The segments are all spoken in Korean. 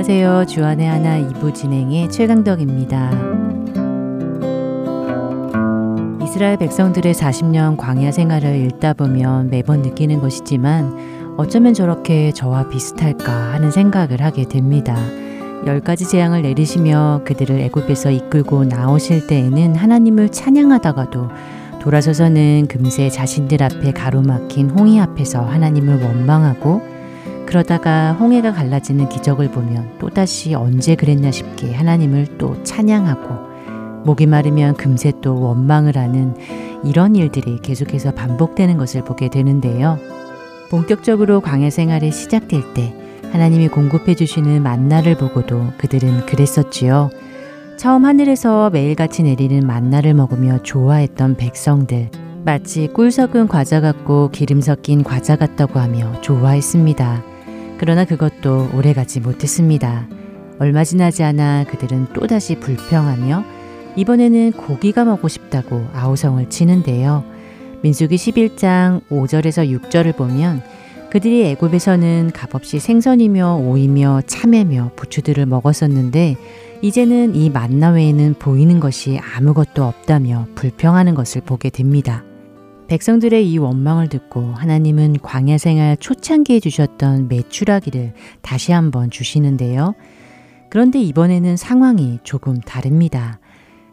안녕하세요. 주안의 하나 2부 진행의 최강덕입니다. 이스라엘 백성들의 40년 광야 생활을 읽다 보면 매번 느끼는 것이지만 어쩌면 저렇게 저와 비슷할까 하는 생각을 하게 됩니다. 열 가지 재앙을 내리시며 그들을 애굽에서 이끌고 나오실 때에는 하나님을 찬양하다가도 돌아서서는 금세 자신들 앞에 가로막힌 홍해 앞에서 하나님을 원망하고 그러다가 홍해가 갈라지는 기적을 보면 또다시 언제 그랬나 싶게 하나님을 또 찬양하고 목이 마르면 금세 또 원망을 하는 이런 일들이 계속해서 반복되는 것을 보게 되는데요. 본격적으로 광야 생활이 시작될 때 하나님이 공급해 주시는 만나를 보고도 그들은 그랬었지요. 처음 하늘에서 매일같이 내리는 만나를 먹으며 좋아했던 백성들. 마치 꿀 섞은 과자 같고 기름 섞인 과자 같다고 하며 좋아했습니다. 그러나 그것도 오래가지 못했습니다. 얼마 지나지 않아 그들은 또다시 불평하며 이번에는 고기가 먹고 싶다고 아우성을 치는데요. 민수기 11장 5절에서 6절을 보면 그들이 애굽에서는 값없이 생선이며 오이며 참외며 부추들을 먹었었는데 이제는 이 만나 외에는 보이는 것이 아무것도 없다며 불평하는 것을 보게 됩니다. 백성들의 이 원망을 듣고 하나님은 광야 생활 초창기에 주셨던 메추라기를 다시 한번 주시는데요. 그런데 이번에는 상황이 조금 다릅니다.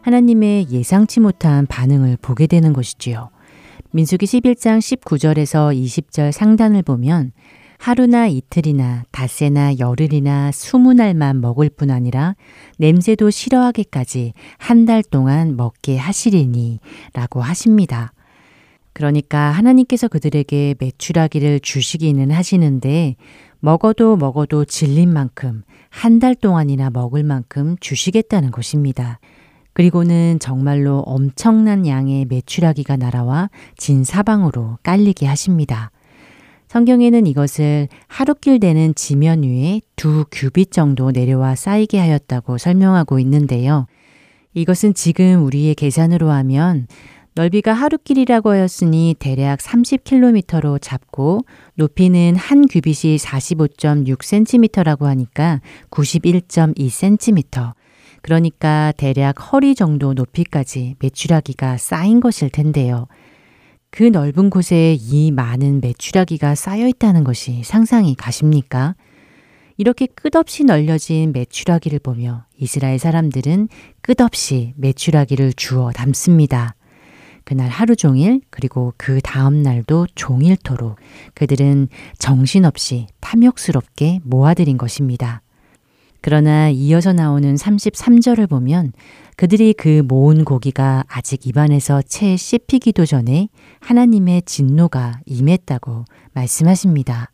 하나님의 예상치 못한 반응을 보게 되는 것이지요. 민수기 11장 19절에서 20절 상단을 보면 하루나 이틀이나 닷새나 열흘이나 스무 날만 먹을 뿐 아니라 냄새도 싫어하기까지 한 달 동안 먹게 하시리니 라고 하십니다. 그러니까 하나님께서 그들에게 매출하기를 주시기는 하시는데 먹어도 먹어도 질린 만큼 한 달 동안이나 먹을 만큼 주시겠다는 것입니다. 그리고는 정말로 엄청난 양의 매출하기가 날아와 진 사방으로 깔리게 하십니다. 성경에는 이것을 하루길 되는 지면 위에 두 규빗 정도 내려와 쌓이게 하였다고 설명하고 있는데요. 이것은 지금 우리의 계산으로 하면 넓이가 하루길이라고 하였으니 대략 30km로 잡고 높이는 한 규빗이 45.6cm라고 하니까 91.2cm. 그러니까 대략 허리 정도 높이까지 메추라기가 쌓인 것일 텐데요. 그 넓은 곳에 이 많은 메추라기가 쌓여 있다는 것이 상상이 가십니까? 이렇게 끝없이 널려진 메추라기를 보며 이스라엘 사람들은 끝없이 메추라기를 주워 담습니다. 그날 하루 종일 그리고 그 다음 날도 종일토록 그들은 정신없이 탐욕스럽게 모아들인 것입니다. 그러나 이어서 나오는 33절을 보면 그들이 그 모은 고기가 아직 입안에서 채 씹히기도 전에 하나님의 진노가 임했다고 말씀하십니다.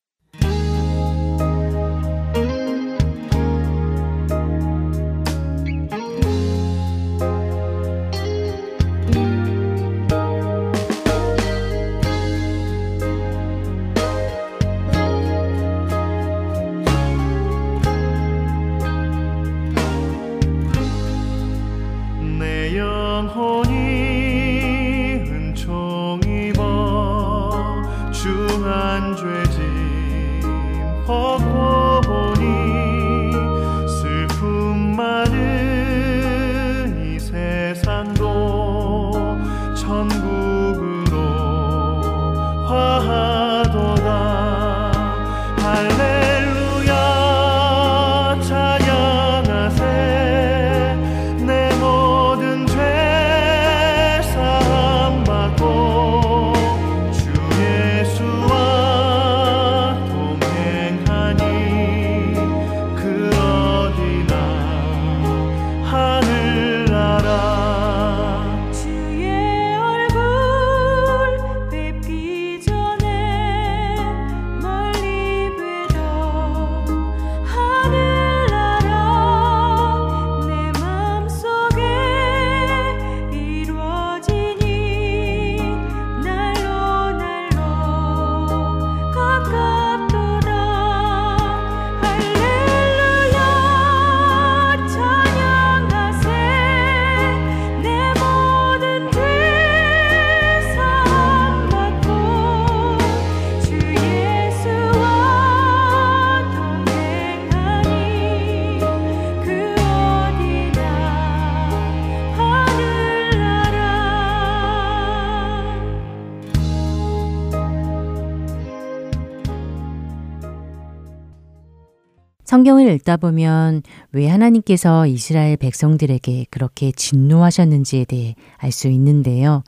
읽다 보면 왜 하나님께서 이스라엘 백성들에게 그렇게 진노하셨는지에 대해 알 수 있는데요.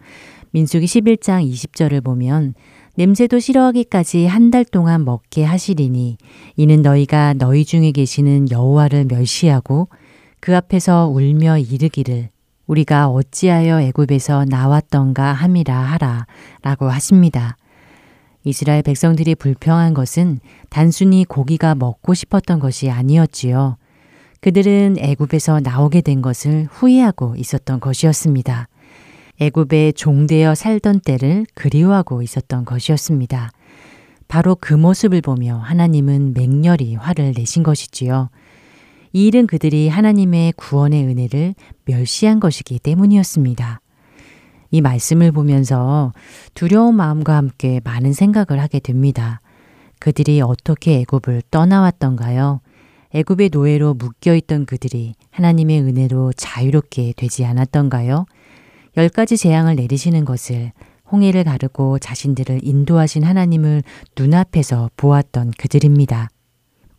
민수기 11장 20절을 보면 냄새도 싫어하기까지 한 달 동안 먹게 하시리니 이는 너희가 너희 중에 계시는 여호와를 멸시하고 그 앞에서 울며 이르기를 우리가 어찌하여 애굽에서 나왔던가 함이라 하라라고 하십니다. 이스라엘 백성들이 불평한 것은 단순히 고기가 먹고 싶었던 것이 아니었지요. 그들은 애굽에서 나오게 된 것을 후회하고 있었던 것이었습니다. 애굽에 종되어 살던 때를 그리워하고 있었던 것이었습니다. 바로 그 모습을 보며 하나님은 맹렬히 화를 내신 것이지요. 이 일은 그들이 하나님의 구원의 은혜를 멸시한 것이기 때문이었습니다. 이 말씀을 보면서 두려운 마음과 함께 많은 생각을 하게 됩니다. 그들이 어떻게 애굽을 떠나왔던가요? 애굽의 노예로 묶여 있던 그들이 하나님의 은혜로 자유롭게 되지 않았던가요? 열 가지 재앙을 내리시는 것을 홍해를 가르고 자신들을 인도하신 하나님을 눈앞에서 보았던 그들입니다.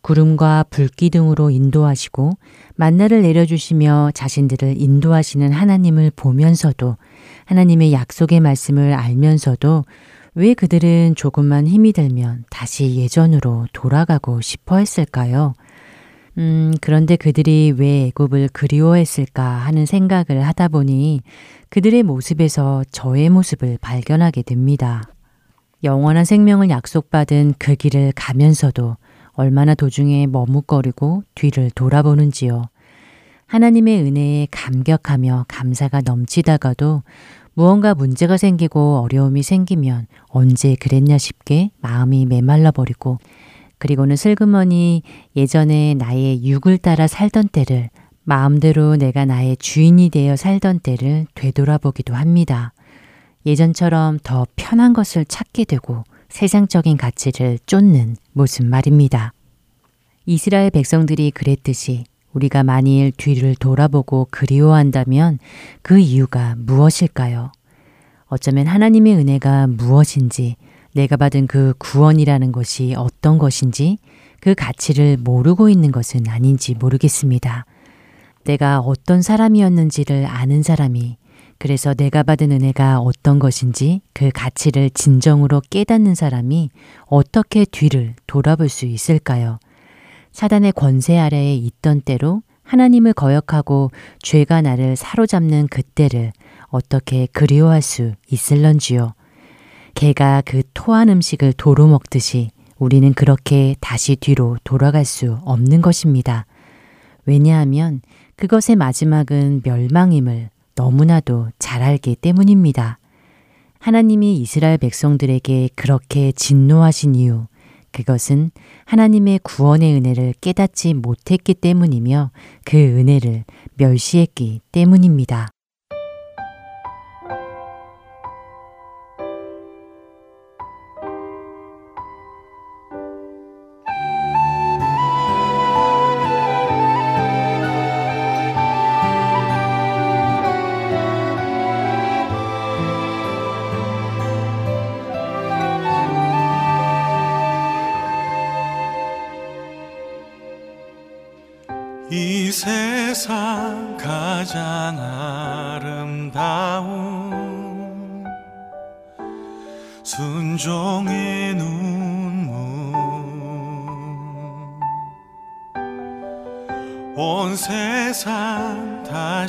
구름과 불기둥으로 인도하시고 만나를 내려주시며 자신들을 인도하시는 하나님을 보면서도 하나님의 약속의 말씀을 알면서도 왜 그들은 조금만 힘이 들면 다시 예전으로 돌아가고 싶어 했을까요? 음, 그런데 그들이 왜 애굽을 그리워했을까 하는 생각을 하다 보니 그들의 모습에서 저의 모습을 발견하게 됩니다. 영원한 생명을 약속받은 그 길을 가면서도 얼마나 도중에 머뭇거리고 뒤를 돌아보는지요. 하나님의 은혜에 감격하며 감사가 넘치다가도 무언가 문제가 생기고 어려움이 생기면 언제 그랬냐 싶게 마음이 메말라 버리고 그리고는 슬그머니 예전에 나의 육을 따라 살던 때를 마음대로 내가 나의 주인이 되어 살던 때를 되돌아보기도 합니다. 예전처럼 더 편한 것을 찾게 되고 세상적인 가치를 쫓는 모습 말입니다. 이스라엘 백성들이 그랬듯이 우리가 만일 뒤를 돌아보고 그리워한다면 그 이유가 무엇일까요? 어쩌면 하나님의 은혜가 무엇인지, 내가 받은 그 구원이라는 것이 어떤 것인지, 그 가치를 모르고 있는 것은 아닌지 모르겠습니다. 내가 어떤 사람이었는지를 아는 사람이 그래서 내가 받은 은혜가 어떤 것인지 그 가치를 진정으로 깨닫는 사람이 어떻게 뒤를 돌아볼 수 있을까요? 사단의 권세 아래에 있던 때로 하나님을 거역하고 죄가 나를 사로잡는 그때를 어떻게 그리워할 수 있을런지요. 개가 그 토한 음식을 도로 먹듯이 우리는 그렇게 다시 뒤로 돌아갈 수 없는 것입니다. 왜냐하면 그것의 마지막은 멸망임을 너무나도 잘 알기 때문입니다. 하나님이 이스라엘 백성들에게 그렇게 진노하신 이유, 그것은 하나님의 구원의 은혜를 깨닫지 못했기 때문이며 그 은혜를 멸시했기 때문입니다. 십자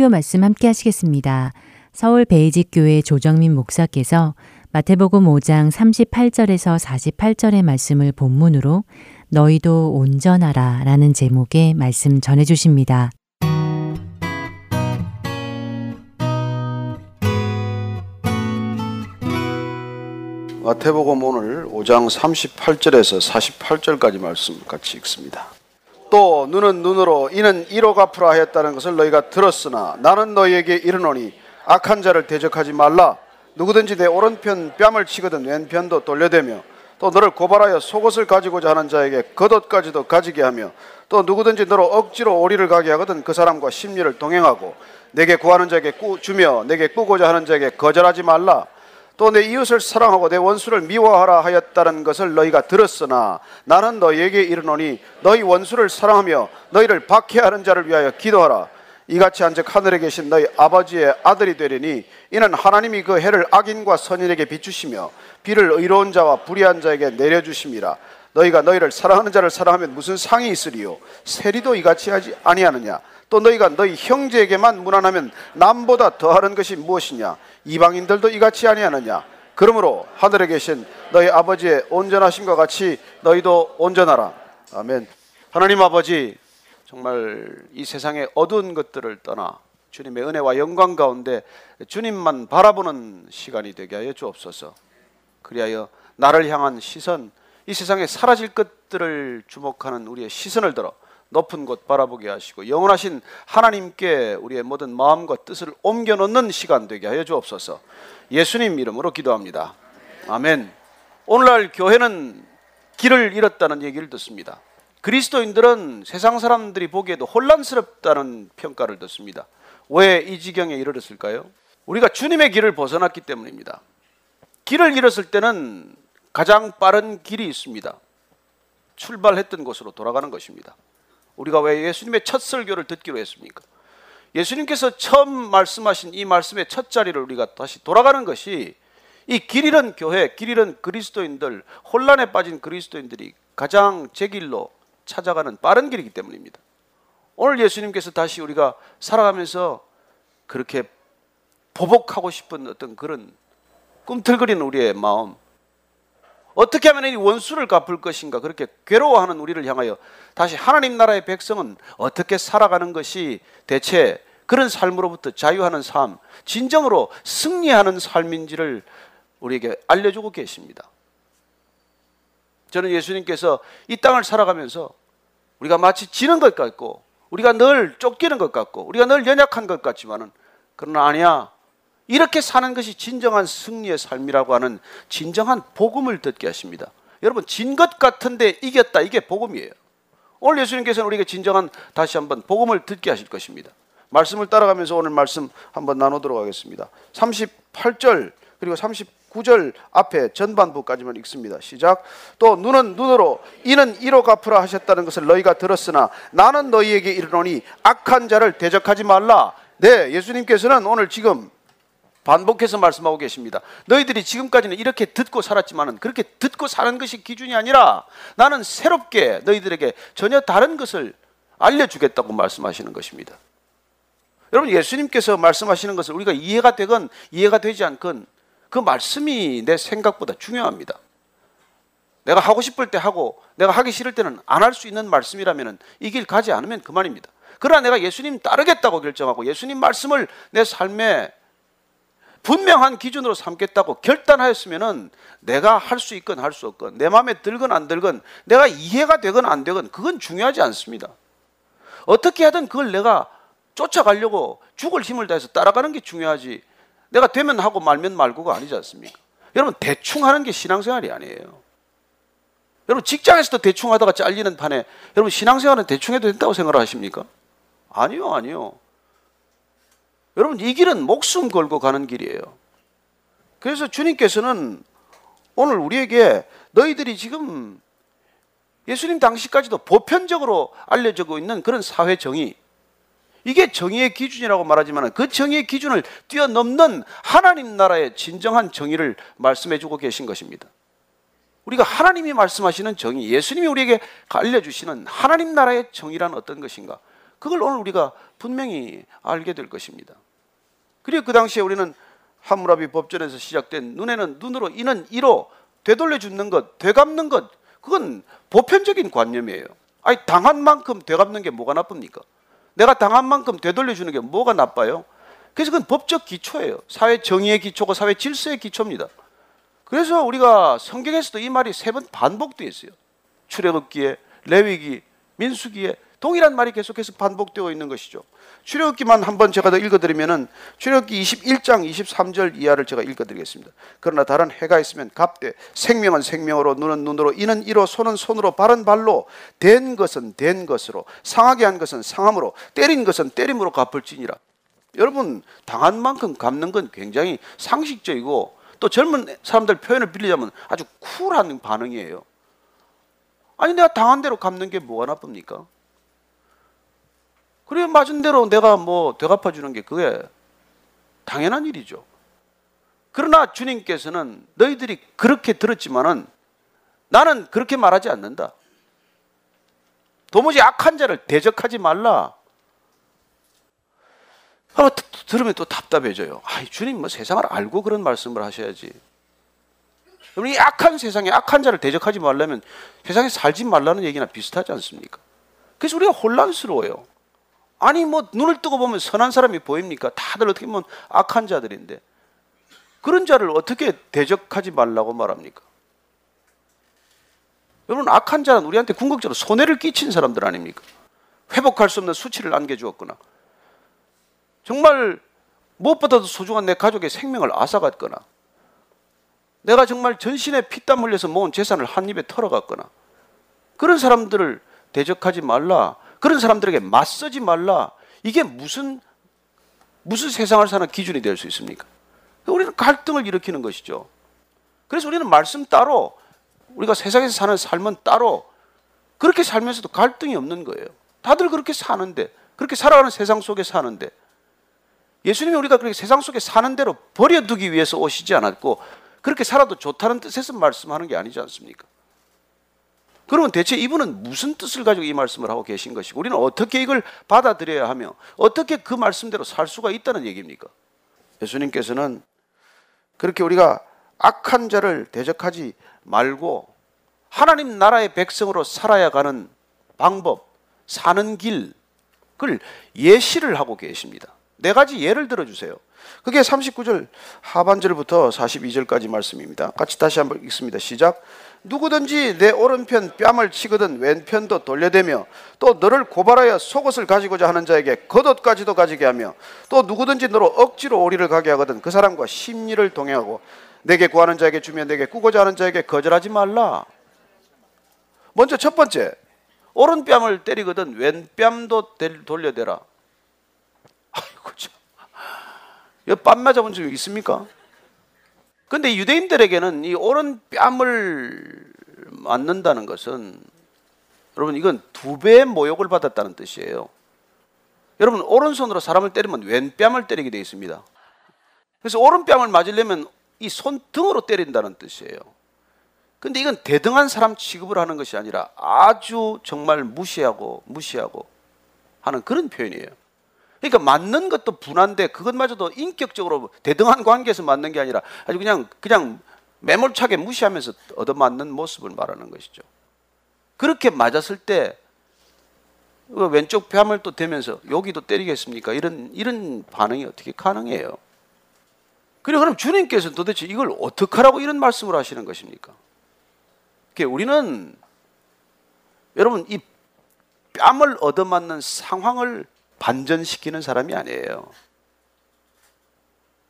설교 말씀 함께 하시겠습니다. 서울 베이직 교회 조정민 목사께서 마태복음 5장 38절에서 48절의 말씀을 본문으로 너희도 온전하라 라는 제목의 말씀 전해 주십니다. 마태복음 오늘 5장 38절에서 48절까지 말씀 같이 읽습니다. 또 눈은 눈으로 이는 이로 갚으라 하였다는 것을 너희가 들었으나 나는 너희에게 이르노니 악한 자를 대적하지 말라. 누구든지 내 오른편 뺨을 치거든 왼편도 돌려대며 또 너를 고발하여 속옷을 가지고자 하는 자에게 겉옷까지도 가지게 하며 또 누구든지 너로 억지로 오리를 가게 하거든 그 사람과 심리를 동행하고 내게 구하는 자에게 꾸 주며 내게 꾸고자 하는 자에게 거절하지 말라 또 내 이웃을 사랑하고 내 원수를 미워하라 하였다는 것을 너희가 들었으나 나는 너희에게 이르노니 너희 원수를 사랑하며 너희를 박해하는 자를 위하여 기도하라. 이같이 한즉 하늘에 계신 너희 아버지의 아들이 되리니 이는 하나님이 그 해를 악인과 선인에게 비추시며 비를 의로운 자와 불의한 자에게 내려주심이라. 너희가 너희를 사랑하는 자를 사랑하면 무슨 상이 있으리요? 세리도 이같이 하지 아니하느냐 또 너희가 너희 형제에게만 무난하면 남보다 더하는 것이 무엇이냐? 이방인들도 이같이 아니하느냐? 그러므로 하늘에 계신 너희 아버지의 온전하심과 같이 너희도 온전하라. 아멘. 하나님 아버지 정말 이 세상의 어두운 것들을 떠나 주님의 은혜와 영광 가운데 주님만 바라보는 시간이 되게 하여 주옵소서. 그리하여 나를 향한 시선, 이 세상에 사라질 것들을 주목하는 우리의 시선을 들어 높은 곳 바라보게 하시고 영원하신 하나님께 우리의 모든 마음과 뜻을 옮겨 놓는 시간 되게 하여 주옵소서. 예수님 이름으로 기도합니다. 아멘. 오늘날 교회는 길을 잃었다는 얘기를 듣습니다. 그리스도인들은 세상 사람들이 보기에도 혼란스럽다는 평가를 듣습니다. 왜 이 지경에 이르렀을까요? 우리가 주님의 길을 벗어났기 때문입니다. 길을 잃었을 때는 가장 빠른 길이 있습니다. 출발했던 곳으로 돌아가는 것입니다. 우리가 왜 예수님의 첫 설교를 듣기로 했습니까? 예수님께서 처음 말씀하신 이 말씀의 첫 자리를 우리가 다시 돌아가는 것이 이길 잃은 교회, 길 잃은 그리스도인들, 혼란에 빠진 그리스도인들이 가장 제 길로 찾아가는 빠른 길이기 때문입니다. 오늘 예수님께서 다시 우리가 살아가면서 그렇게 보복하고 싶은 어떤 그런 꿈틀거리는 우리의 마음, 어떻게 하면 이 원수를 갚을 것인가 그렇게 괴로워하는 우리를 향하여 다시 하나님 나라의 백성은 어떻게 살아가는 것이 대체 그런 삶으로부터 자유하는 삶, 진정으로 승리하는 삶인지를 우리에게 알려주고 계십니다. 저는 예수님께서 이 땅을 살아가면서 우리가 마치 지는 것 같고 우리가 늘 쫓기는 것 같고 우리가 늘 연약한 것 같지만은 그러나 아니야. 이렇게 사는 것이 진정한 승리의 삶이라고 하는 진정한 복음을 듣게 하십니다. 여러분 진 것 같은데 이겼다 이게 복음이에요. 오늘 예수님께서는 우리에게 진정한 다시 한번 복음을 듣게 하실 것입니다. 말씀을 따라가면서 오늘 말씀 한번 나누도록 하겠습니다. 38절 그리고 39절 앞에 전반부까지만 읽습니다. 시작. 또 눈은 눈으로 이는 이로 갚으라 하셨다는 것을 너희가 들었으나 나는 너희에게 이르노니 악한 자를 대적하지 말라. 네, 예수님께서는 오늘 지금 반복해서 말씀하고 계십니다. 너희들이 지금까지는 이렇게 듣고 살았지만은 그렇게 듣고 사는 것이 기준이 아니라 나는 새롭게 너희들에게 전혀 다른 것을 알려주겠다고 말씀하시는 것입니다. 여러분 예수님께서 말씀하시는 것을 우리가 이해가 되건 이해가 되지 않건 그 말씀이 내 생각보다 중요합니다. 내가 하고 싶을 때 하고 내가 하기 싫을 때는 안 할 수 있는 말씀이라면 이 길 가지 않으면 그만입니다. 그러나 내가 예수님 따르겠다고 결정하고 예수님 말씀을 내 삶에 분명한 기준으로 삼겠다고 결단하였으면은 내가 할 수 있건 할 수 없건 내 마음에 들건 안 들건 내가 이해가 되건 안 되건 그건 중요하지 않습니다. 어떻게 하든 그걸 내가 쫓아가려고 죽을 힘을 다해서 따라가는 게 중요하지. 내가 되면 하고 말면 말고가 아니지 않습니까? 여러분 대충 하는 게 신앙생활이 아니에요. 여러분 직장에서도 대충 하다가 잘리는 판에 여러분 신앙생활은 대충 해도 된다고 생각하십니까? 아니요, 아니요. 여러분 이 길은 목숨 걸고 가는 길이에요. 그래서 주님께서는 오늘 우리에게 너희들이 지금 예수님 당시까지도 보편적으로 알려지고 있는 그런 사회 정의 이게 정의의 기준이라고 말하지만 그 정의의 기준을 뛰어넘는 하나님 나라의 진정한 정의를 말씀해 주고 계신 것입니다. 우리가 하나님이 말씀하시는 정의, 예수님이 우리에게 알려주시는 하나님 나라의 정의란 어떤 것인가? 그걸 오늘 우리가 분명히 알게 될 것입니다. 그리고 그 당시에 우리는 하무라비 법전에서 시작된 눈에는 눈으로 이는 이로 되돌려 주는 것, 되갚는 것, 그건 보편적인 관념이에요. 아니 당한 만큼 되갚는 게 뭐가 나쁩니까? 내가 당한 만큼 되돌려 주는 게 뭐가 나빠요? 그래서 그건 법적 기초예요. 사회 정의의 기초고 사회 질서의 기초입니다. 그래서 우리가 성경에서도 이 말이 세 번 반복되어 있어요. 출애굽기에, 레위기, 민수기에 동일한 말이 계속해서 반복되어 있는 것이죠. 출애굽기만 한번 제가 더 읽어드리면은 출애굽기 21장 23절 이하를 제가 읽어드리겠습니다. 그러나 다른 해가 있으면 갑되 생명은 생명으로 눈은 눈으로 이는 이로 손은 손으로 발은 발로 된 것은 된 것으로 상하게 한 것은 상함으로 때린 것은 때림으로 갚을지니라. 여러분 당한 만큼 갚는 건 굉장히 상식적이고 또 젊은 사람들 표현을 빌리자면 아주 쿨한 반응이에요. 아니 내가 당한 대로 갚는 게 뭐가 나쁩니까? 그래 맞은 대로 내가 뭐 되갚아 주는 게 그게 당연한 일이죠. 그러나 주님께서는 너희들이 그렇게 들었지만은 나는 그렇게 말하지 않는다. 도무지 악한 자를 대적하지 말라. 아마 들으면 또 답답해져요. 아, 주님 뭐 세상을 알고 그런 말씀을 하셔야지. 이 악한 세상에 악한 자를 대적하지 말려면 세상에 살지 말라는 얘기나 비슷하지 않습니까? 그래서 우리가 혼란스러워요. 아니 뭐 눈을 뜨고 보면 선한 사람이 보입니까? 다들 어떻게 보면 악한 자들인데 그런 자를 어떻게 대적하지 말라고 말합니까? 여러분 악한 자는 우리한테 궁극적으로 손해를 끼친 사람들 아닙니까? 회복할 수 없는 수치를 안겨주었거나 정말 무엇보다도 소중한 내 가족의 생명을 앗아갔거나 내가 정말 전신에 피땀 흘려서 모은 재산을 한 입에 털어갔거나 그런 사람들을 대적하지 말라. 그런 사람들에게 맞서지 말라. 이게 무슨 무슨 세상을 사는 기준이 될 수 있습니까? 우리는 갈등을 일으키는 것이죠. 그래서 우리는 말씀 따로 우리가 세상에서 사는 삶은 따로 그렇게 살면서도 갈등이 없는 거예요. 다들 그렇게 사는데 그렇게 살아가는 세상 속에 사는데 예수님이 우리가 그렇게 세상 속에 사는 대로 버려두기 위해서 오시지 않았고 그렇게 살아도 좋다는 뜻에서 말씀하는 게 아니지 않습니까? 그러면 대체 이분은 무슨 뜻을 가지고 이 말씀을 하고 계신 것이고 우리는 어떻게 이걸 받아들여야 하며 어떻게 그 말씀대로 살 수가 있다는 얘기입니까? 예수님께서는 그렇게 우리가 악한 자를 대적하지 말고 하나님 나라의 백성으로 살아야 가는 방법, 사는 길, 그걸 예시를 하고 계십니다. 네 가지 예를 들어 주세요. 그게 39절 하반절부터 42절까지 말씀입니다. 같이 다시 한번 읽습니다. 시작. 누구든지 내 오른편 뺨을 치거든 왼편도 돌려대며 또 너를 고발하여 속옷을 가지고자 하는 자에게 겉옷까지도 가지게 하며 또 누구든지 너로 억지로 오리를 가게 하거든 그 사람과 심리를 동행하고 내게 구하는 자에게 주며 내게 꾸고자 하는 자에게 거절하지 말라. 먼저 첫 번째 오른 뺨을 때리거든 왼 뺨도 돌려대라. 아이고 참. 뺨 맞아본 적 있습니까? 근데 유대인들에게는 이 오른 뺨을 맞는다는 것은 여러분 이건 두 배의 모욕을 받았다는 뜻이에요. 여러분 오른손으로 사람을 때리면 왼뺨을 때리게 되어 있습니다. 그래서 오른뺨을 맞으려면 이 손등으로 때린다는 뜻이에요. 근데 이건 대등한 사람 취급을 하는 것이 아니라 아주 정말 무시하고 무시하고 하는 그런 표현이에요. 그러니까 맞는 것도 분한데 그것마저도 인격적으로 대등한 관계에서 맞는 게 아니라 아주 그냥 그냥 매몰차게 무시하면서 얻어맞는 모습을 말하는 것이죠. 그렇게 맞았을 때그 왼쪽 뺨을 또 대면서 여기도 때리겠습니까? 이런 이런 반응이 어떻게 가능해요? 그리고 그럼 주님께서 도대체 이걸 어떻게 하라고 이런 말씀을 하시는 것입니까? 우리는 여러분 이 뺨을 얻어맞는 상황을 반전시키는 사람이 아니에요.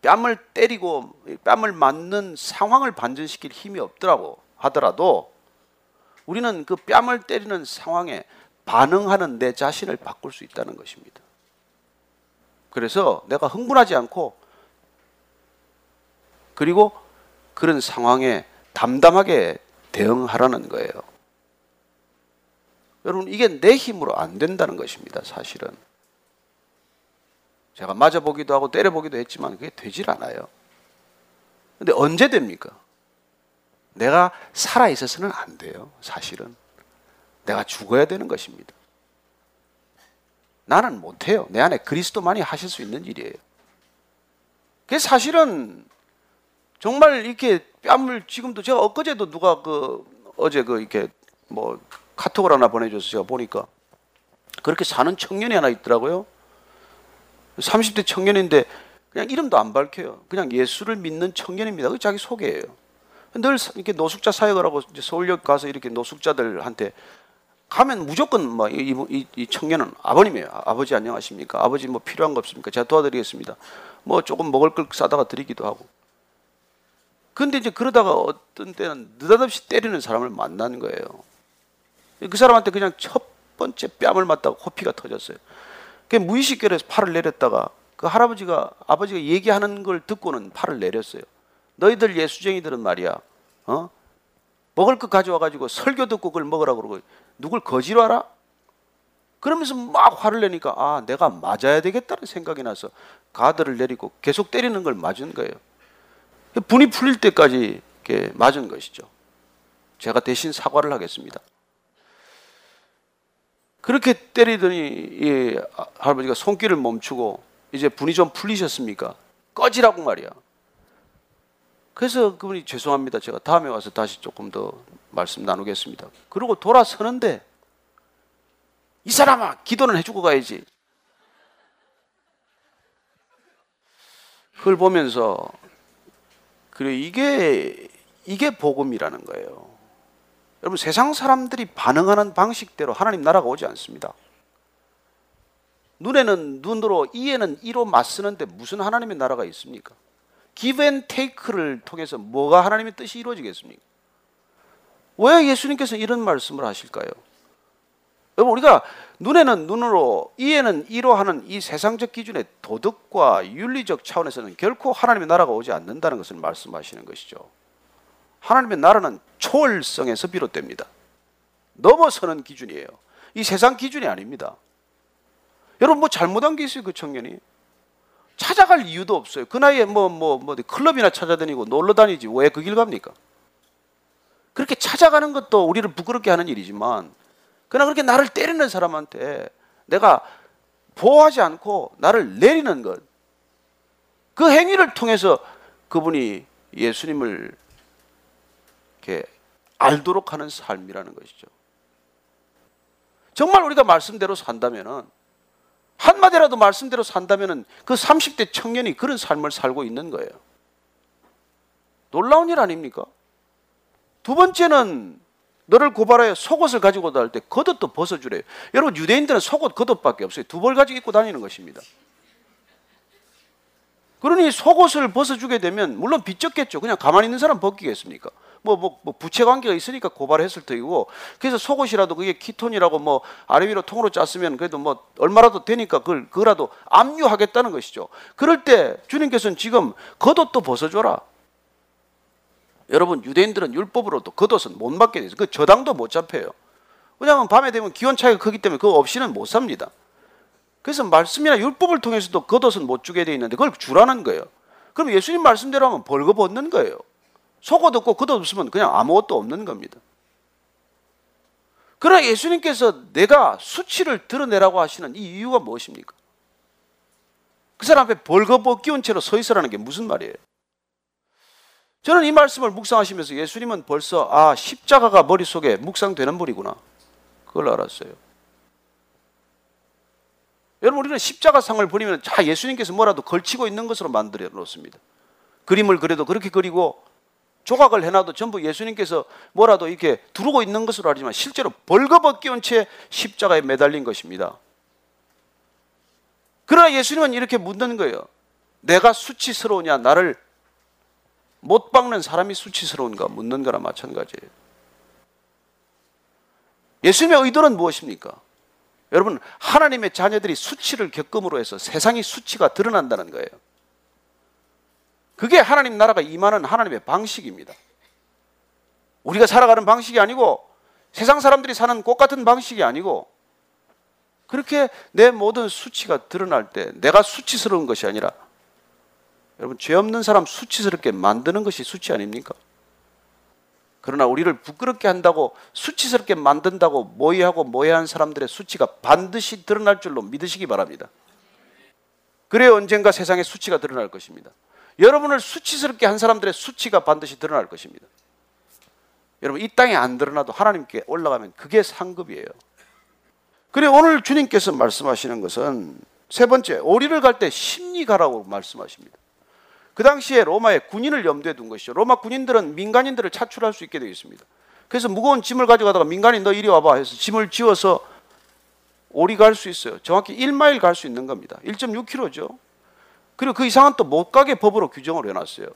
뺨을 때리고 뺨을 맞는 상황을 반전시킬 힘이 없더라고 하더라도 우리는 그 뺨을 때리는 상황에 반응하는 내 자신을 바꿀 수 있다는 것입니다. 그래서 내가 흥분하지 않고 그리고 그런 상황에 담담하게 대응하라는 거예요. 여러분, 이게 내 힘으로 안 된다는 것입니다, 사실은. 제가 맞아보기도 하고 때려보기도 했지만 그게 되질 않아요. 근데 언제 됩니까? 내가 살아있어서는 안 돼요, 사실은. 내가 죽어야 되는 것입니다. 나는 못해요. 내 안에 그리스도만이 하실 수 있는 일이에요. 그 사실은 정말 이렇게 뺨을 지금도 제가 엊그제도 누가 그 어제 그 이렇게 뭐 카톡을 하나 보내줘서 제가 보니까 그렇게 사는 청년이 하나 있더라고요. 30대 청년인데 그냥 이름도 안 밝혀요. 그냥 예수를 믿는 청년입니다. 그 자기 소개예요. 늘 이렇게 노숙자 사역을 하고 서울역 가서 이렇게 노숙자들한테 가면 무조건 뭐이 이, 이 청년은 아버님이에요. 아버지 안녕하십니까? 아버지 뭐 필요한 거 없습니까? 제가 도와드리겠습니다. 뭐 조금 먹을 걸 싸다가 드리기도 하고. 근데 이제 그러다가 어떤 때는 느닷없이 때리는 사람을 만나는 거예요. 그 사람한테 그냥 첫 번째 뺨을 맞다가 코피가 터졌어요. 그 무의식결에서 팔을 내렸다가 그 할아버지가 아버지가 얘기하는 걸 듣고는 팔을 내렸어요. 너희들 예수쟁이들은 말이야, 어? 먹을 것 가져와 가지고 설교 듣고 그걸 먹으라 그러고 누굴 거지로 알아? 그러면서 막 화를 내니까 아 내가 맞아야 되겠다는 생각이 나서 가드를 내리고 계속 때리는 걸 맞은 거예요. 분이 풀릴 때까지 맞은 것이죠. 제가 대신 사과를 하겠습니다. 그렇게 때리더니 이 할아버지가 손길을 멈추고 이제 분이 좀 풀리셨습니까? 꺼지라고 말이야. 그래서 그분이 죄송합니다. 제가 다음에 와서 다시 조금 더 말씀 나누겠습니다. 그러고 돌아서는데 이 사람아, 기도는 해주고 가야지. 그걸 보면서 그래 이게 이게 복음이라는 거예요. 여러분 세상 사람들이 반응하는 방식대로 하나님 나라가 오지 않습니다. 눈에는 눈으로 이에는 이로 맞서는데 무슨 하나님의 나라가 있습니까? give and take를 통해서 뭐가 하나님의 뜻이 이루어지겠습니까? 왜 예수님께서 이런 말씀을 하실까요? 여러분 우리가 눈에는 눈으로 이에는 이로 하는 이 세상적 기준의 도덕과 윤리적 차원에서는 결코 하나님의 나라가 오지 않는다는 것을 말씀하시는 것이죠. 하나님의 나라는 초월성에서 비롯됩니다. 넘어서는 기준이에요. 이 세상 기준이 아닙니다. 여러분 뭐 잘못한 게 있어요 그 청년이 찾아갈 이유도 없어요. 그 나이에 뭐뭐 뭐, 뭐 클럽이나 찾아다니고 놀러 다니지 왜 그 길 갑니까? 그렇게 찾아가는 것도 우리를 부끄럽게 하는 일이지만 그러나 그렇게 나를 때리는 사람한테 내가 보호하지 않고 나를 내리는 것. 그 행위를 통해서 그분이 예수님을 이렇게 알도록 하는 삶이라는 것이죠. 정말 우리가 말씀대로 산다면은 한마디라도 말씀대로 산다면은 그 30대 청년이 그런 삶을 살고 있는 거예요. 놀라운 일 아닙니까? 두 번째는 너를 고발하여 속옷을 가지고 다닐 때 겉옷도 벗어주래요. 여러분 유대인들은 속옷 겉옷밖에 없어요. 두 벌 가지고 입고 다니는 것입니다. 그러니 속옷을 벗어주게 되면 물론 빚졌겠죠. 그냥 가만히 있는 사람 벗기겠습니까? 뭐, 뭐, 뭐 부채 관계가 있으니까 고발했을 터이고 그래서 속옷이라도 그게 키톤이라고 뭐 아래 위로 통으로 짰으면 그래도 뭐 얼마라도 되니까 그걸 그라도 압류하겠다는 것이죠. 그럴 때 주님께서는 지금 겉옷도 벗어줘라. 여러분 유대인들은 율법으로도 겉옷은 못 맞게 돼서 그 저당도 못 잡혀요. 왜냐하면 밤에 되면 기온 차이가 크기 때문에 그거 없이는 못 삽니다. 그래서 말씀이나 율법을 통해서도 겉옷은 못 주게 돼 있는데 그걸 주라는 거예요. 그럼 예수님 말씀대로 하면 벌거벗는 거예요. 속옷 없고 겉옷 없으면 그냥 아무것도 없는 겁니다. 그러나 예수님께서 내가 수치를 드러내라고 하시는 이 이유가 무엇입니까? 그 사람 앞에 벌거벗 끼운 채로 서 있으라는 게 무슨 말이에요? 저는 이 말씀을 묵상하시면서 예수님은 벌써 아 십자가가 머릿속에 묵상되는 분이구나 그걸 알았어요. 여러분 우리는 십자가 상을 보리면 자 예수님께서 뭐라도 걸치고 있는 것으로 만들어 놓습니다. 그림을 그려도 그렇게 그리고 조각을 해놔도 전부 예수님께서 뭐라도 이렇게 두르고 있는 것으로 알지만 실제로 벌거벗 끼운 채 십자가에 매달린 것입니다. 그러나 예수님은 이렇게 묻는 거예요. 내가 수치스러우냐 나를 못 박는 사람이 수치스러운가 묻는 거나 마찬가지예요. 예수님의 의도는 무엇입니까? 여러분, 하나님의 자녀들이 수치를 겪음으로 해서 세상이 수치가 드러난다는 거예요. 그게 하나님 나라가 임하는 하나님의 방식입니다. 우리가 살아가는 방식이 아니고 세상 사람들이 사는 꽃 같은 방식이 아니고 그렇게 내 모든 수치가 드러날 때 내가 수치스러운 것이 아니라 여러분 죄 없는 사람 수치스럽게 만드는 것이 수치 아닙니까? 그러나 우리를 부끄럽게 한다고 수치스럽게 만든다고 모의하고 모해한 사람들의 수치가 반드시 드러날 줄로 믿으시기 바랍니다. 그래야 언젠가 세상에 수치가 드러날 것입니다. 여러분을 수치스럽게 한 사람들의 수치가 반드시 드러날 것입니다. 여러분 이 땅에 안 드러나도 하나님께 올라가면 그게 상급이에요. 그래 오늘 주님께서 말씀하시는 것은 세 번째 오리를 갈 때 심리 가라고 말씀하십니다. 그 당시에 로마의 군인을 염두에 둔 것이죠. 로마 군인들은 민간인들을 차출할 수 있게 되어 있습니다. 그래서 무거운 짐을 가져가다가 민간인 너 이리 와봐 해서 짐을 지어서 오리 갈 수 있어요. 정확히 1마일 갈 수 있는 겁니다. 1.6km죠. 그리고 그 이상은 또 못 가게 법으로 규정을 해놨어요.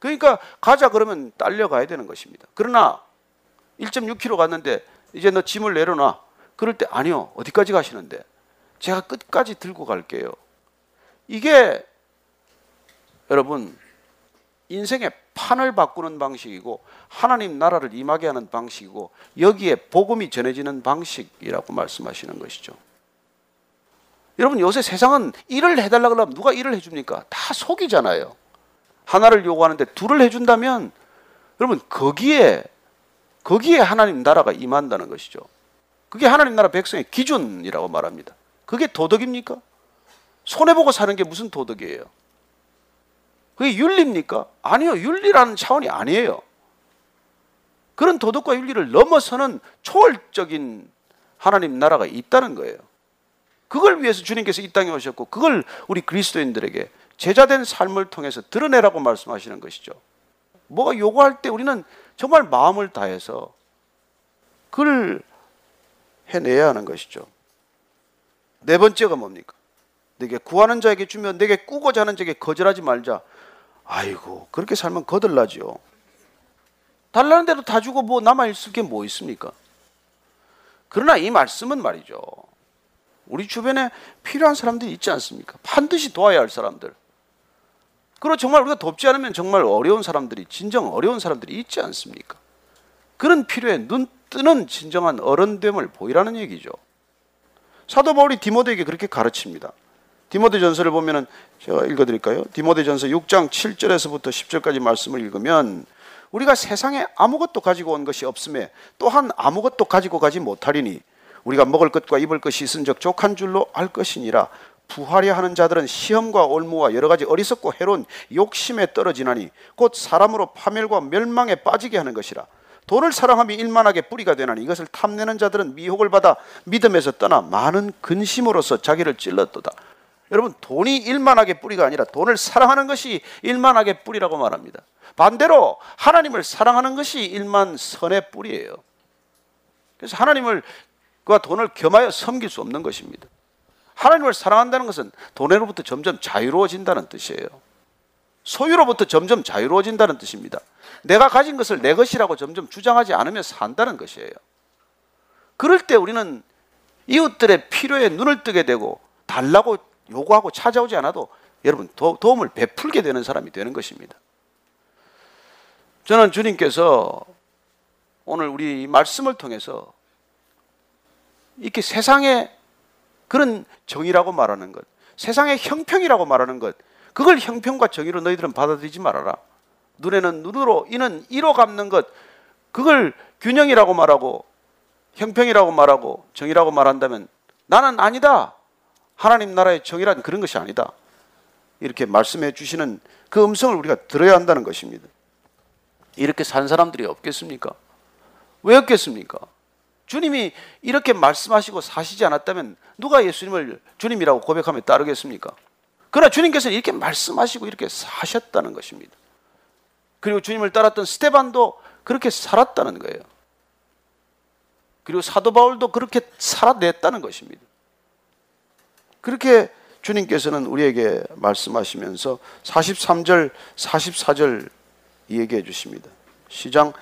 그러니까 가자 그러면 딸려가야 되는 것입니다. 그러나 1.6km 갔는데 이제 너 짐을 내려놔. 그럴 때 아니요. 어디까지 가시는데? 제가 끝까지 들고 갈게요. 이게 여러분 인생의 판을 바꾸는 방식이고 하나님 나라를 임하게 하는 방식이고 여기에 복음이 전해지는 방식이라고 말씀하시는 것이죠. 여러분 요새 세상은 일을 해달라고 하면 누가 일을 해줍니까? 다 속이잖아요. 하나를 요구하는데 둘을 해준다면 여러분 거기에 거기에 하나님 나라가 임한다는 것이죠. 그게 하나님 나라 백성의 기준이라고 말합니다. 그게 도덕입니까? 손해보고 사는 게 무슨 도덕이에요? 그게 윤리입니까? 아니요. 윤리라는 차원이 아니에요. 그런 도덕과 윤리를 넘어서는 초월적인 하나님 나라가 있다는 거예요. 그걸 위해서 주님께서 이 땅에 오셨고 그걸 우리 그리스도인들에게 제자된 삶을 통해서 드러내라고 말씀하시는 것이죠. 뭐가 요구할 때 우리는 정말 마음을 다해서 그걸 해내야 하는 것이죠. 네 번째가 뭡니까? 내게 구하는 자에게 주면 내게 꾸고자 하는 자에게 거절하지 말자. 아이고 그렇게 살면 거들나지요. 달라는 대로 다 주고 뭐 남아 있을 게 뭐 있습니까? 그러나 이 말씀은 말이죠. 우리 주변에 필요한 사람들이 있지 않습니까? 반드시 도와야 할 사람들. 그리고 정말 우리가 돕지 않으면 정말 어려운 사람들이 진정 어려운 사람들이 있지 않습니까? 그런 필요에 눈 뜨는 진정한 어른됨을 보이라는 얘기죠. 사도 바울이 디모데에게 그렇게 가르칩니다. 디모데 전서를 보면은 제가 읽어 드릴까요? 디모데 전서 6장 7절에서부터 10절까지 말씀을 읽으면 우리가 세상에 아무것도 가지고 온 것이 없음에 또한 아무것도 가지고 가지 못하리니 우리가 먹을 것과 입을 것이 있은적 족한 줄로 알 것이니라 부하려 하는 자들은 시험과 올무와 여러 가지 어리석고 해로운 욕심에 떨어지나니 곧 사람으로 파멸과 멸망에 빠지게 하는 것이라 돈을 사랑함이 일만하게 뿌리가 되나니 이것을 탐내는 자들은 미혹을 받아 믿음에서 떠나 많은 근심으로서 자기를 찔렀도다. 여러분 돈이 일만하게 뿌리가 아니라 돈을 사랑하는 것이 일만하게 뿌리라고 말합니다. 반대로 하나님을 사랑하는 것이 일만 선의 뿌리예요. 그래서 하나님을 그와 돈을 겸하여 섬길 수 없는 것입니다. 하나님을 사랑한다는 것은 돈으로부터 점점 자유로워진다는 뜻이에요. 소유로부터 점점 자유로워진다는 뜻입니다. 내가 가진 것을 내 것이라고 점점 주장하지 않으며 산다는 것이에요. 그럴 때 우리는 이웃들의 필요에 눈을 뜨게 되고 달라고 요구하고 찾아오지 않아도 여러분 도, 움을 베풀게 되는 사람이 되는 것입니다. 저는 주님께서 오늘 우리 말씀을 통해서 이렇게 세상의 그런 정의라고 말하는 것, 세상의 형평이라고 말하는 것, 그걸 형평과 정의로 너희들은 받아들이지 말아라. 눈에는 눈으로, 이는 이로 갚는 것, 그걸 균형이라고 말하고, 형평이라고 말하고, 정의라고 말한다면 나는 아니다. 하나님 나라의 정의란 그런 것이 아니다. 이렇게 말씀해 주시는 그 음성을 우리가 들어야 한다는 것입니다. 이렇게 산 사람들이 없겠습니까? 왜 없겠습니까? 주님이 이렇게 말씀하시고 사시지 않았다면 누가 예수님을 주님이라고 고백하며 따르겠습니까? 그러나 주님께서는 이렇게 말씀하시고 이렇게 사셨다는 것입니다. 그리고 주님을 따랐던 스테반도 그렇게 살았다는 거예요. 그리고 사도 바울도 그렇게 살아냈다는 것입니다. 그렇게 주님께서는 우리에게 말씀하시면서 43절, 44절 얘기해 주십니다. 시장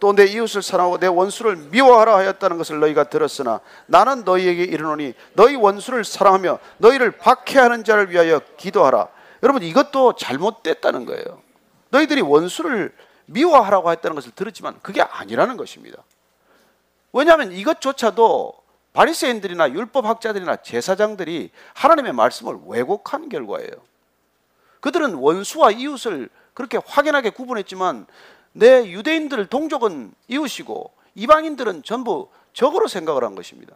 또 내 이웃을 사랑하고 내 원수를 미워하라 하였다는 것을 너희가 들었으나 나는 너희에게 이르노니 너희 원수를 사랑하며 너희를 박해하는 자를 위하여 기도하라. 여러분 이것도 잘못됐다는 거예요. 너희들이 원수를 미워하라고 했다는 것을 들었지만 그게 아니라는 것입니다. 왜냐하면 이것조차도 바리새인들이나 율법 학자들이나 제사장들이 하나님의 말씀을 왜곡한 결과예요. 그들은 원수와 이웃을 그렇게 확연하게 구분했지만 내 유대인들 동족은 이웃이고 이방인들은 전부 적으로 생각을 한 것입니다.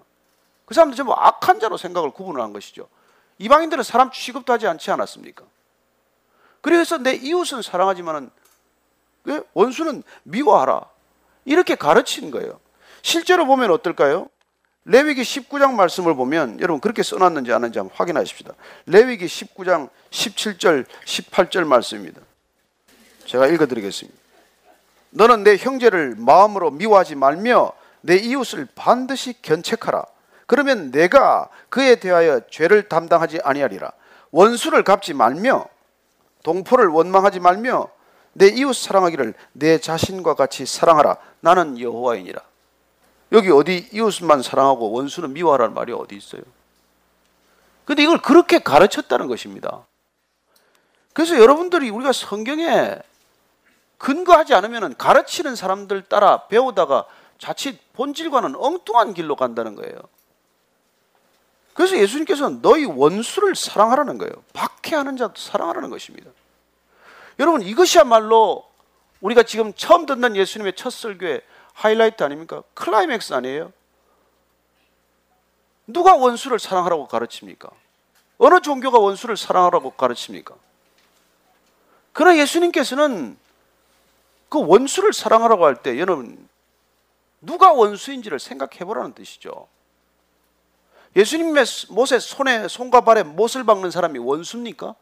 그 사람들 전부 악한 자로 생각을 구분을 한 것이죠. 이방인들은 사람 취급도 하지 않지 않았습니까? 그래서 내 이웃은 사랑하지만은 원수는 미워하라. 이렇게 가르친 거예요. 실제로 보면 어떨까요? 레위기 19장 말씀을 보면 여러분 그렇게 써놨는지 아는지 한번 확인하십시다. 레위기 19장 17절 18절 말씀입니다. 제가 읽어드리겠습니다. 너는 내 형제를 마음으로 미워하지 말며 내 이웃을 반드시 견책하라. 그러면 내가 그에 대하여 죄를 담당하지 아니하리라. 원수를 갚지 말며 동포를 원망하지 말며 내 이웃 사랑하기를 내 자신과 같이 사랑하라. 나는 여호와이니라. 여기 어디 이웃만 사랑하고 원수는 미워하라는 말이 어디 있어요? 근데 이걸 그렇게 가르쳤다는 것입니다. 그래서 여러분들이 우리가 성경에 근거하지 않으면 가르치는 사람들 따라 배우다가 자칫 본질과는 엉뚱한 길로 간다는 거예요. 그래서 예수님께서는 너희 원수를 사랑하라는 거예요. 박해하는 자도 사랑하라는 것입니다. 여러분 이것이야말로 우리가 지금 처음 듣는 예수님의 첫 설교의 하이라이트 아닙니까? 클라이맥스 아니에요? 누가 원수를 사랑하라고 가르칩니까? 어느 종교가 원수를 사랑하라고 가르칩니까? 그러나 예수님께서는 그 원수를 사랑하라고 할 때 여러분 누가 원수인지를 생각해 보라는 뜻이죠. 예수님의 못에 손에 손과 발에 못을 박는 사람이 원수입니까?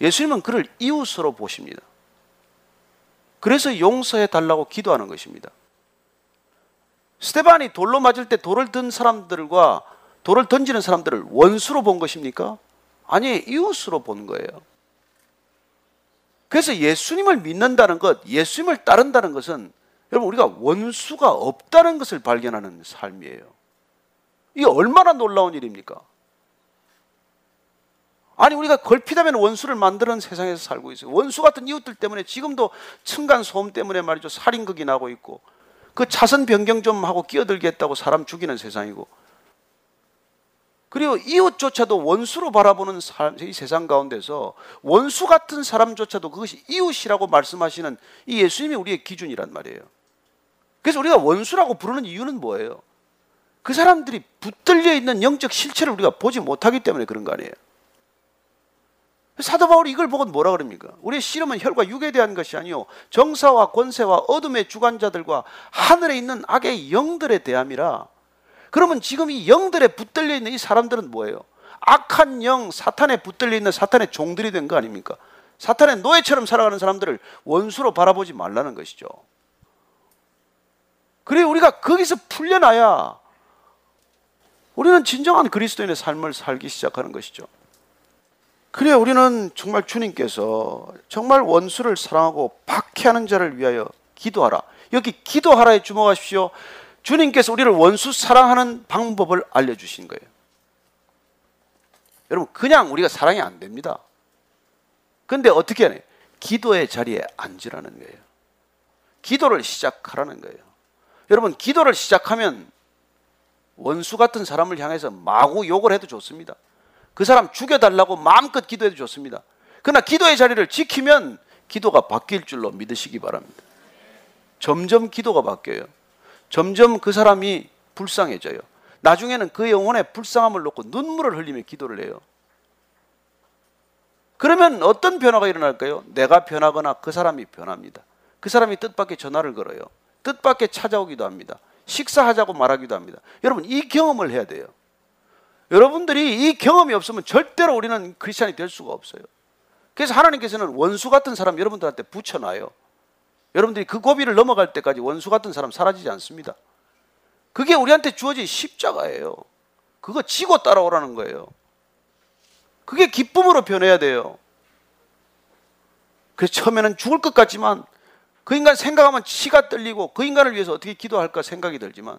예수님은 그를 이웃으로 보십니다. 그래서 용서해 달라고 기도하는 것입니다. 스테반이 돌로 맞을 때 돌을 든 사람들과 돌을 던지는 사람들을 원수로 본 것입니까? 아니, 이웃으로 본 거예요. 그래서 예수님을 믿는다는 것, 예수님을 따른다는 것은 여러분 우리가 원수가 없다는 것을 발견하는 삶이에요. 이게 얼마나 놀라운 일입니까? 아니 우리가 걸핏하면 원수를 만드는 세상에서 살고 있어요. 원수 같은 이웃들 때문에 지금도 층간 소음 때문에 말이죠 살인극이 나고 있고 그 차선 변경 좀 하고 끼어들겠다고 사람 죽이는 세상이고 그리고 이웃조차도 원수로 바라보는 삶, 이 세상 가운데서 원수 같은 사람조차도 그것이 이웃이라고 말씀하시는 이 예수님이 우리의 기준이란 말이에요. 그래서 우리가 원수라고 부르는 이유는 뭐예요? 그 사람들이 붙들려 있는 영적 실체를 우리가 보지 못하기 때문에 그런 거 아니에요. 사도 바울이 이걸 보고 뭐라 그럽니까? 우리의 씨름은 혈과 육에 대한 것이 아니요 정사와 권세와 어둠의 주관자들과 하늘에 있는 악의 영들에 대함이라 그러면 지금 이 영들에 붙들려 있는 이 사람들은 뭐예요? 악한 영, 사탄에 붙들려 있는 사탄의 종들이 된 거 아닙니까? 사탄의 노예처럼 살아가는 사람들을 원수로 바라보지 말라는 것이죠. 그래 우리가 거기서 풀려나야 우리는 진정한 그리스도인의 삶을 살기 시작하는 것이죠. 그래 우리는 정말 주님께서 정말 원수를 사랑하고 박해하는 자를 위하여 기도하라. 여기 기도하라에 주목하십시오. 주님께서 우리를 원수 사랑하는 방법을 알려주신 거예요. 여러분, 그냥 우리가 사랑이 안 됩니다. 근데 어떻게 하냐? 기도의 자리에 앉으라는 거예요. 기도를 시작하라는 거예요. 여러분, 기도를 시작하면 원수 같은 사람을 향해서 마구 욕을 해도 좋습니다. 그 사람 죽여달라고 마음껏 기도해도 좋습니다. 그러나 기도의 자리를 지키면 기도가 바뀔 줄로 믿으시기 바랍니다. 점점 기도가 바뀌어요. 점점 그 사람이 불쌍해져요. 나중에는 그 영혼의 불쌍함을 놓고 눈물을 흘리며 기도를 해요. 그러면 어떤 변화가 일어날까요? 내가 변하거나 그 사람이 변합니다. 그 사람이 뜻밖의 전화를 걸어요. 뜻밖의 찾아오기도 합니다. 식사하자고 말하기도 합니다. 여러분, 이 경험을 해야 돼요. 여러분들이 이 경험이 없으면 절대로 우리는 크리스찬이 될 수가 없어요. 그래서 하나님께서는 원수 같은 사람 여러분들한테 붙여놔요. 여러분들이 그 고비를 넘어갈 때까지 원수 같은 사람 사라지지 않습니다. 그게 우리한테 주어진 십자가예요. 그거 지고 따라오라는 거예요. 그게 기쁨으로 변해야 돼요. 그래서 처음에는 죽을 것 같지만 그 인간 생각하면 치가 떨리고 그 인간을 위해서 어떻게 기도할까 생각이 들지만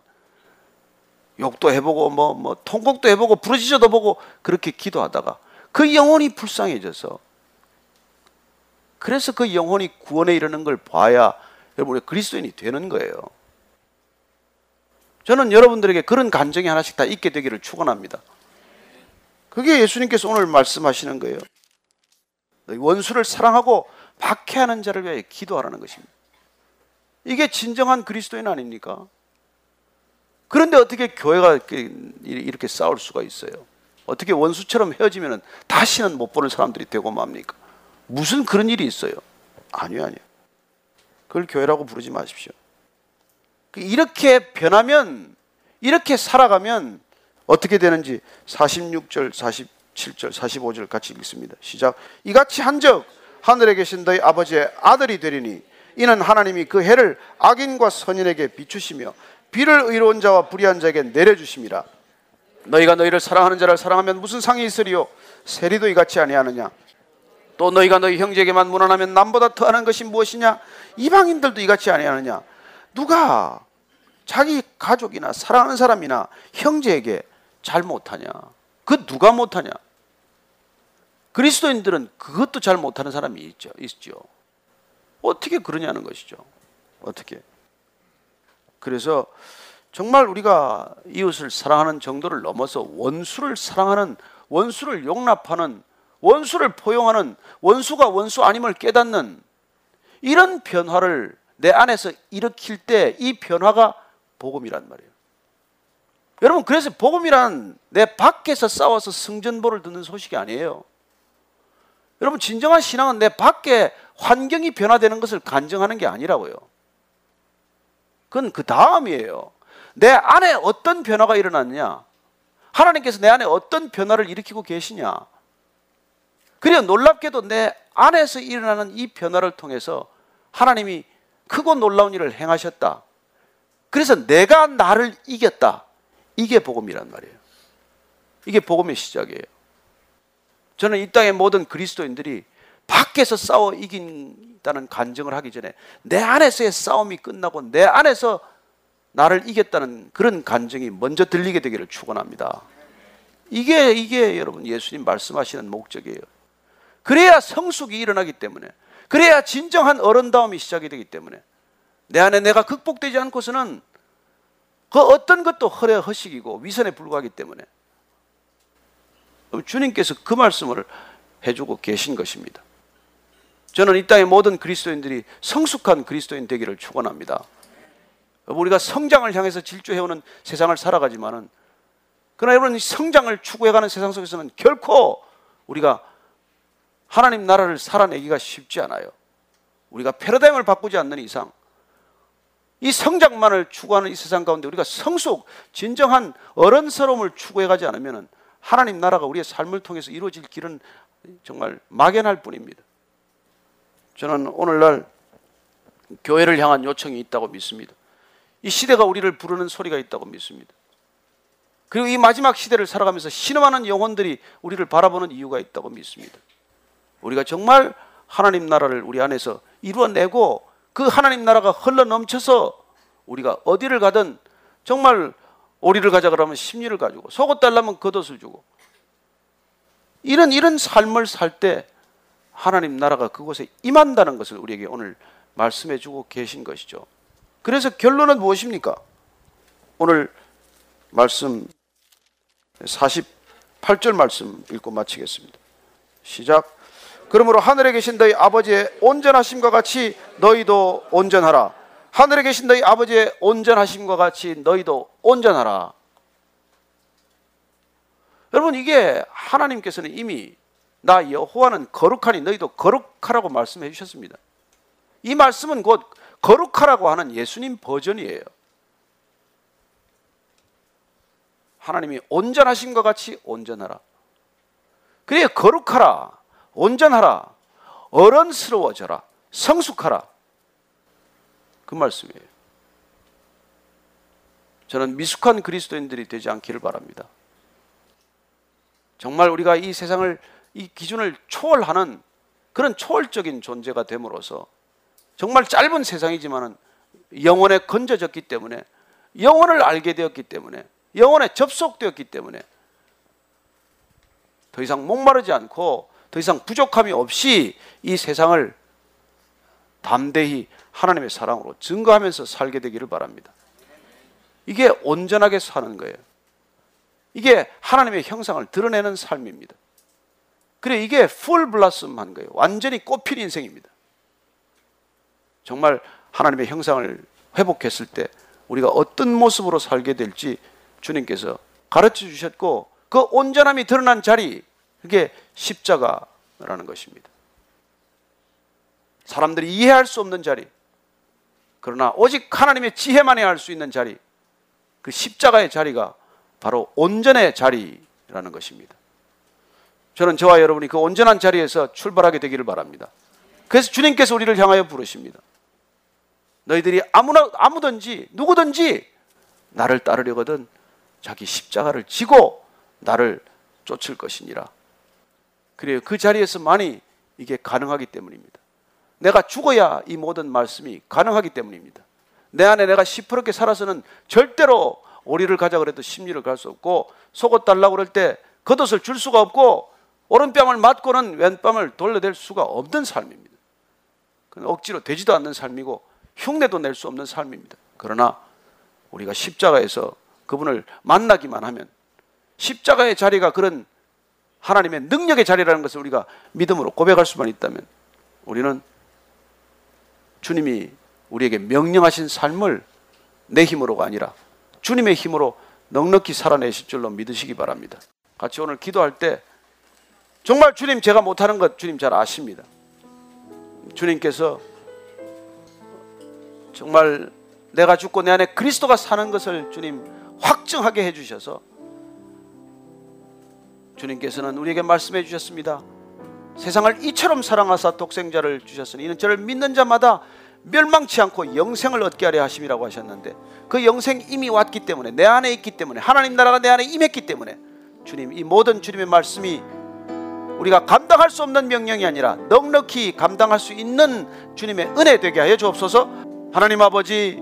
욕도 해보고 뭐, 뭐 통곡도 해보고 부르짖어도 보고 그렇게 기도하다가 그 영혼이 불쌍해져서 그래서 그 영혼이 구원에 이르는 걸 봐야 여러분 우리 그리스도인이 되는 거예요. 저는 여러분들에게 그런 간정이 하나씩 다 있게 되기를 축원합니다. 그게 예수님께서 오늘 말씀하시는 거예요. 원수를 사랑하고 박해하는 자를 위해 기도하라는 것입니다. 이게 진정한 그리스도인 아닙니까? 그런데 어떻게 교회가 이렇게 싸울 수가 있어요? 어떻게 원수처럼 헤어지면 다시는 못 보는 사람들이 되고 맙니까? 무슨 그런 일이 있어요? 아니요, 아니요. 그걸 교회라고 부르지 마십시오. 그 이렇게 변하면, 이렇게 살아가면 어떻게 되는지 46절, 47절, 45절 같이 읽습니다. 시작. 이같이 한적 하늘에 계신 너희 아버지의 아들이 되리니 이는 하나님이 그 해를 악인과 선인에게 비추시며 비를 의로운 자와 불의한 자에게 내려주심이라. 너희가 너희를 사랑하는 자를 사랑하면 무슨 상이 있으리요? 세리도 이같이 아니하느냐? 또 너희가 너희 형제에게만 무난하면 남보다 더하는 것이 무엇이냐? 이방인들도 이같이 아니하느냐? 누가 자기 가족이나 사랑하는 사람이나 형제에게 잘 못하냐? 그 누가 못하냐? 그리스도인들은 그것도 잘 못하는 사람이 있죠. 있죠. 어떻게 그러냐는 것이죠. 어떻게? 그래서 정말 우리가 이웃을 사랑하는 정도를 넘어서 원수를 사랑하는 원수를 용납하는 원수를 포용하는 원수가 원수 아님을 깨닫는 이런 변화를 내 안에서 일으킬 때 이 변화가 복음이란 말이에요. 여러분 그래서 복음이란 내 밖에서 싸워서 승전보를 듣는 소식이 아니에요. 여러분 진정한 신앙은 내 밖에 환경이 변화되는 것을 간증하는 게 아니라고요. 그건 그 다음이에요. 내 안에 어떤 변화가 일어났냐? 하나님께서 내 안에 어떤 변화를 일으키고 계시냐? 그리고 놀랍게도 내 안에서 일어나는 이 변화를 통해서 하나님이 크고 놀라운 일을 행하셨다. 그래서 내가 나를 이겼다. 이게 복음이란 말이에요. 이게 복음의 시작이에요. 저는 이 땅의 모든 그리스도인들이 밖에서 싸워 이긴다는 간증을 하기 전에 내 안에서의 싸움이 끝나고 내 안에서 나를 이겼다는 그런 간증이 먼저 들리게 되기를 축원합니다. 이게 이게 여러분 예수님 말씀하시는 목적이에요. 그래야 성숙이 일어나기 때문에 그래야 진정한 어른다움이 시작이 되기 때문에 내 안에 내가 극복되지 않고서는 그 어떤 것도 허례 허식이고 위선에 불과하기 때문에 주님께서 그 말씀을 해주고 계신 것입니다. 저는 이 땅의 모든 그리스도인들이 성숙한 그리스도인 되기를 축원합니다. 우리가 성장을 향해서 질주해오는 세상을 살아가지만은 그러나 여러분 성장을 추구해가는 세상 속에서는 결코 우리가 하나님 나라를 살아내기가 쉽지 않아요. 우리가 패러다임을 바꾸지 않는 이상 이 성장만을 추구하는 이 세상 가운데 우리가 성숙, 진정한 어른스러움을 추구해가지 않으면 하나님 나라가 우리의 삶을 통해서 이루어질 길은 정말 막연할 뿐입니다. 저는 오늘날 교회를 향한 요청이 있다고 믿습니다. 이 시대가 우리를 부르는 소리가 있다고 믿습니다. 그리고 이 마지막 시대를 살아가면서 신음하는 영혼들이 우리를 바라보는 이유가 있다고 믿습니다. 우리가 정말 하나님 나라를 우리 안에서 이루어내고 그 하나님 나라가 흘러 넘쳐서 우리가 어디를 가든 정말 오리를 가자 그러면 심리를 가지고 속옷 달라면 겉옷을 주고 이런 이런 삶을 살 때 하나님 나라가 그곳에 임한다는 것을 우리에게 오늘 말씀해 주고 계신 것이죠. 그래서 결론은 무엇입니까? 오늘 말씀 48절 말씀 읽고 마치겠습니다. 시작. 그러므로 하늘에 계신 너희 아버지의 온전하심과 같이 너희도 온전하라. 하늘에 계신 너희 아버지의 온전하심과 같이 너희도 온전하라. 여러분 이게 하나님께서는 이미 나 여호와는 거룩하니 너희도 거룩하라고 말씀해 주셨습니다. 이 말씀은 곧 거룩하라고 하는 예수님 버전이에요. 하나님이 온전하신 것 같이 온전하라. 그래 거룩하라, 온전하라, 어른스러워져라, 성숙하라. 그 말씀이에요. 저는 미숙한 그리스도인들이 되지 않기를 바랍니다. 정말 우리가 이 세상을 이 기준을 초월하는 그런 초월적인 존재가 됨으로써 정말 짧은 세상이지만은 영혼에 건져졌기 때문에 영혼을 알게 되었기 때문에 영혼에 접속되었기 때문에 더 이상 목마르지 않고 더 이상 부족함이 없이 이 세상을 담대히 하나님의 사랑으로 증거하면서 살게 되기를 바랍니다. 이게 온전하게 사는 거예요. 이게 하나님의 형상을 드러내는 삶입니다. 그래 이게 풀 블라썸한 거예요. 완전히 꽃핀 인생입니다. 정말 하나님의 형상을 회복했을 때 우리가 어떤 모습으로 살게 될지 주님께서 가르쳐 주셨고 그 온전함이 드러난 자리 그게 십자가라는 것입니다. 사람들이 이해할 수 없는 자리 그러나 오직 하나님의 지혜만이 할수 있는 자리 그 십자가의 자리가 바로 온전의 자리라는 것입니다. 저는 저와 여러분이 그 온전한 자리에서 출발하게 되기를 바랍니다. 그래서 주님께서 우리를 향하여 부르십니다. 너희들이 아무나 아무든지 누구든지 나를 따르려거든 자기 십자가를 지고 나를 쫓을 것이니라. 그래요. 그 자리에서만이 이게 가능하기 때문입니다. 내가 죽어야 이 모든 말씀이 가능하기 때문입니다. 내 안에 내가 시퍼렇게 살아서는 절대로 오리를 가자 그래도 심리를 갈 수 없고 속옷 달라고 그럴 때 겉옷을 줄 수가 없고 오른뺨을 맞고는 왼뺨을 돌려댈 수가 없는 삶입니다. 억지로 되지도 않는 삶이고 흉내도 낼 수 없는 삶입니다. 그러나 우리가 십자가에서 그분을 만나기만 하면 십자가의 자리가 그런 하나님의 능력의 자리라는 것을 우리가 믿음으로 고백할 수만 있다면 우리는 주님이 우리에게 명령하신 삶을 내 힘으로가 아니라 주님의 힘으로 넉넉히 살아내실 줄로 믿으시기 바랍니다. 같이 오늘 기도할 때 정말 주님 제가 못하는 것 주님 잘 아십니다. 주님께서 정말 내가 죽고 내 안에 그리스도가 사는 것을 주님 확증하게 해주셔서 주님께서는 우리에게 말씀해 주셨습니다. 세상을 이처럼 사랑하사 독생자를 주셨으니 이는 저를 믿는 자마다 멸망치 않고 영생을 얻게 하려 하심이라고 하셨는데 그 영생 이미 왔기 때문에 내 안에 있기 때문에 하나님 나라가 내 안에 임했기 때문에 주님 이 모든 주님의 말씀이 우리가 감당할 수 없는 명령이 아니라 넉넉히 감당할 수 있는 주님의 은혜 되게 하여 주옵소서. 하나님 아버지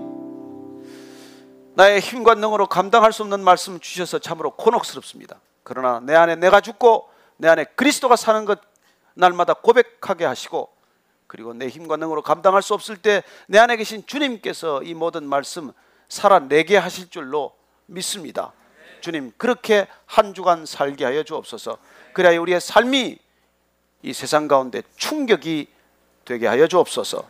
나의 힘과 능으로 감당할 수 없는 말씀 주셔서 참으로 곤혹스럽습니다. 그러나 내 안에 내가 죽고 내 안에 그리스도가 사는 것 날마다 고백하게 하시고 그리고 내 힘과 능으로 감당할 수 없을 때 내 안에 계신 주님께서 이 모든 말씀 살아내게 하실 줄로 믿습니다. 주님 그렇게 한 주간 살게 하여 주옵소서. 그래야 우리의 삶이 이 세상 가운데 충격이 되게 하여 주옵소서.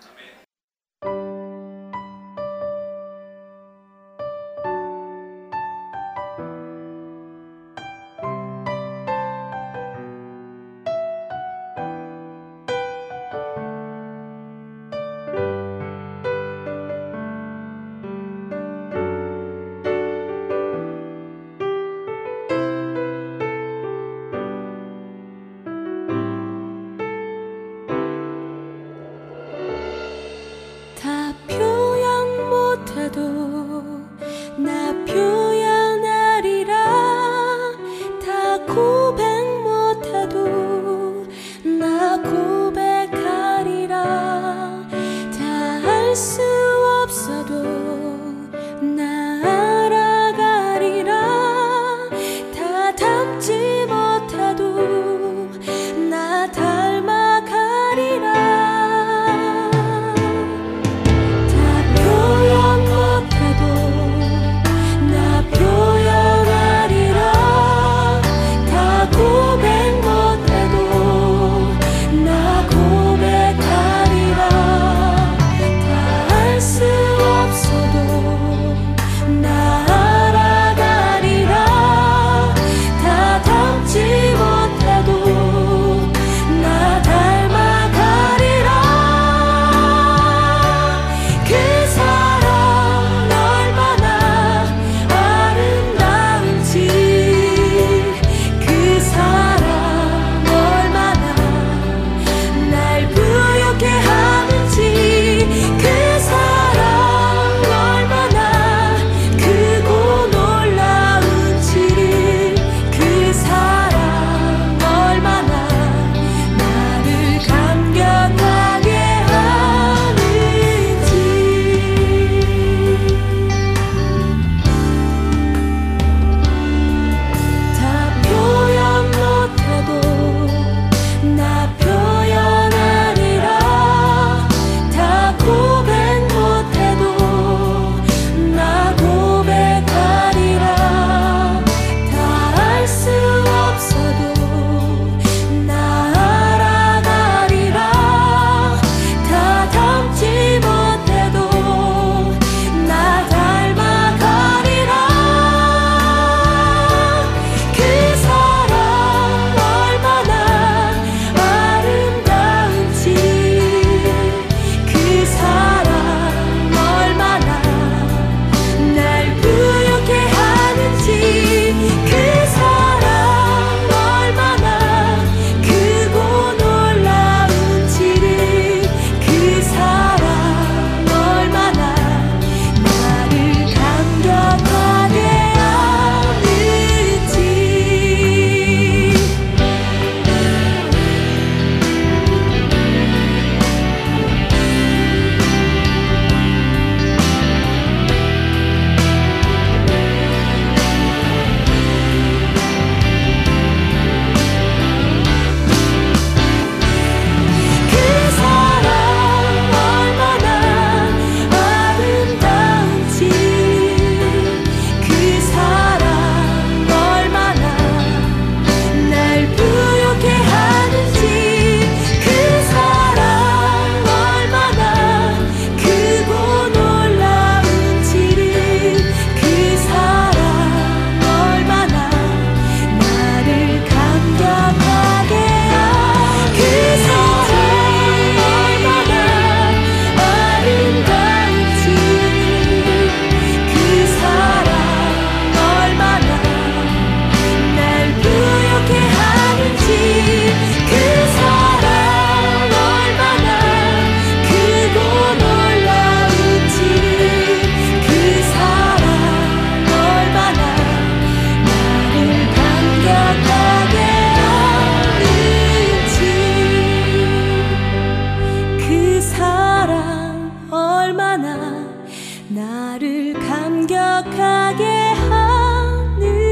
나를 감격하게 하는지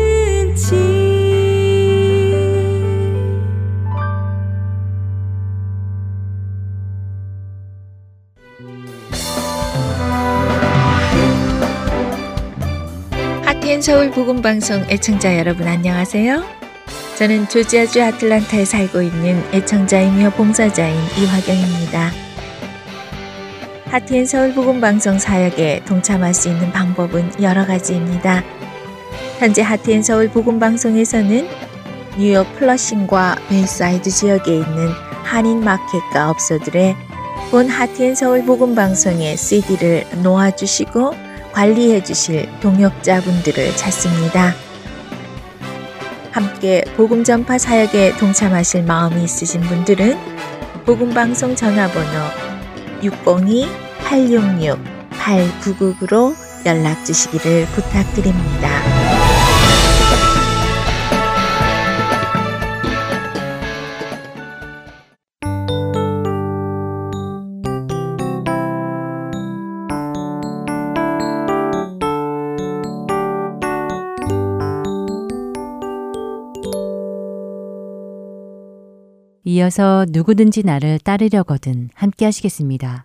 하트앤 서울 보건방송 애청자 여러분 안녕하세요. 저는 조지아주 아틀란타에 살고 있는 애청자이며 봉사자인 이화경입니다. Heart and Soul 복음 방송 사역에 동참할 수 있는 방법은 여러 가지입니다. 현재 Heart and Soul 복음 방송에서는 뉴욕 플러싱과 베이사이드 지역에 있는 한인 마켓과 업소들의 본 Heart and Soul 복음 방송의 CD를 놓아주시고 관리해 주실 동역자분들을 찾습니다. 함께 복음 전파 사역에 동참하실 마음이 있으신 분들은 복음 방송 전화번호 602-866-8999로 연락 주시기를 부탁드립니다. 이어서 누구든지 나를 따르려거든 함께 하시겠습니다.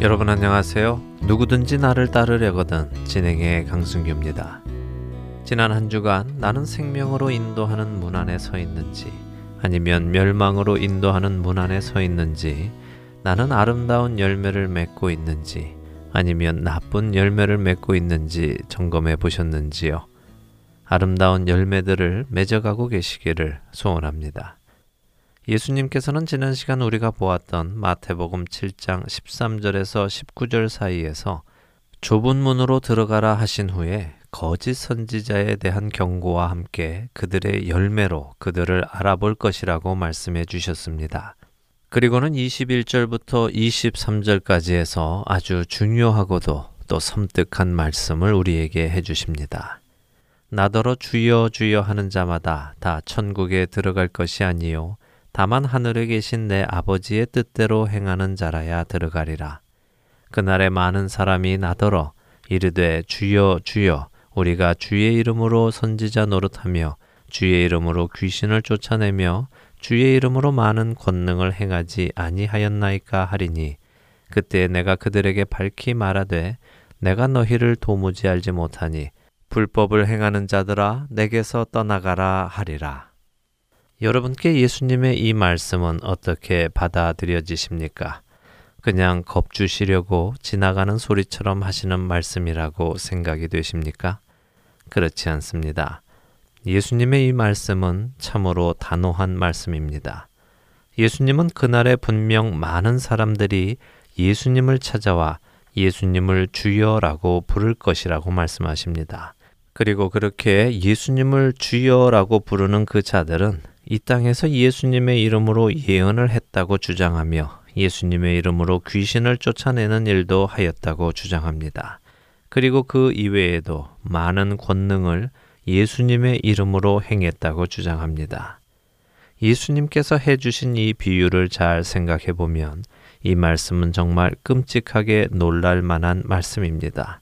여러분 안녕하세요. 누구든지 나를 따르려거든 진행의 강승규입니다. 지난 한 주간 나는 생명으로 인도하는 문 안에 서 있는지 아니면 멸망으로 인도하는 문 안에 서 있는지, 나는 아름다운 열매를 맺고 있는지, 아니면 나쁜 열매를 맺고 있는지 점검해 보셨는지요? 아름다운 열매들을 맺어가고 계시기를 소원합니다. 예수님께서는 지난 시간 우리가 보았던 마태복음 7장 13절에서 19절 사이에서 좁은 문으로 들어가라 하신 후에 거짓 선지자에 대한 경고와 함께 그들의 열매로 그들을 알아볼 것이라고 말씀해 주셨습니다. 그리고는 21절부터 23절까지 해서 아주 중요하고도 또 섬뜩한 말씀을 우리에게 해 주십니다. 나더러 주여 주여 하는 자마다 다 천국에 들어갈 것이 아니요 다만 하늘에 계신 내 아버지의 뜻대로 행하는 자라야 들어가리라. 그날에 많은 사람이 나더러 이르되 주여 주여 우리가 주의 이름으로 선지자 노릇하며 주의 이름으로 귀신을 쫓아내며 주의 이름으로 많은 권능을 행하지 아니하였나이까 하리니 그때 내가 그들에게 밝히 말하되 내가 너희를 도무지 알지 못하니 불법을 행하는 자들아 내게서 떠나가라 하리라. 여러분께 예수님의 이 말씀은 어떻게 받아들여지십니까? 그냥 겁주시려고 지나가는 소리처럼 하시는 말씀이라고 생각이 되십니까? 그렇지 않습니다. 예수님의 이 말씀은 참으로 단호한 말씀입니다. 예수님은 그날에 분명 많은 사람들이 예수님을 찾아와 예수님을 주여라고 부를 것이라고 말씀하십니다. 그리고 그렇게 예수님을 주여라고 부르는 그 자들은 이 땅에서 예수님의 이름으로 예언을 했다고 주장하며 예수님의 이름으로 귀신을 쫓아내는 일도 하였다고 주장합니다. 그리고 그 이외에도 많은 권능을 예수님의 이름으로 행했다고 주장합니다. 예수님께서 해주신 이 비유를 잘 생각해 보면 이 말씀은 정말 끔찍하게 놀랄 만한 말씀입니다.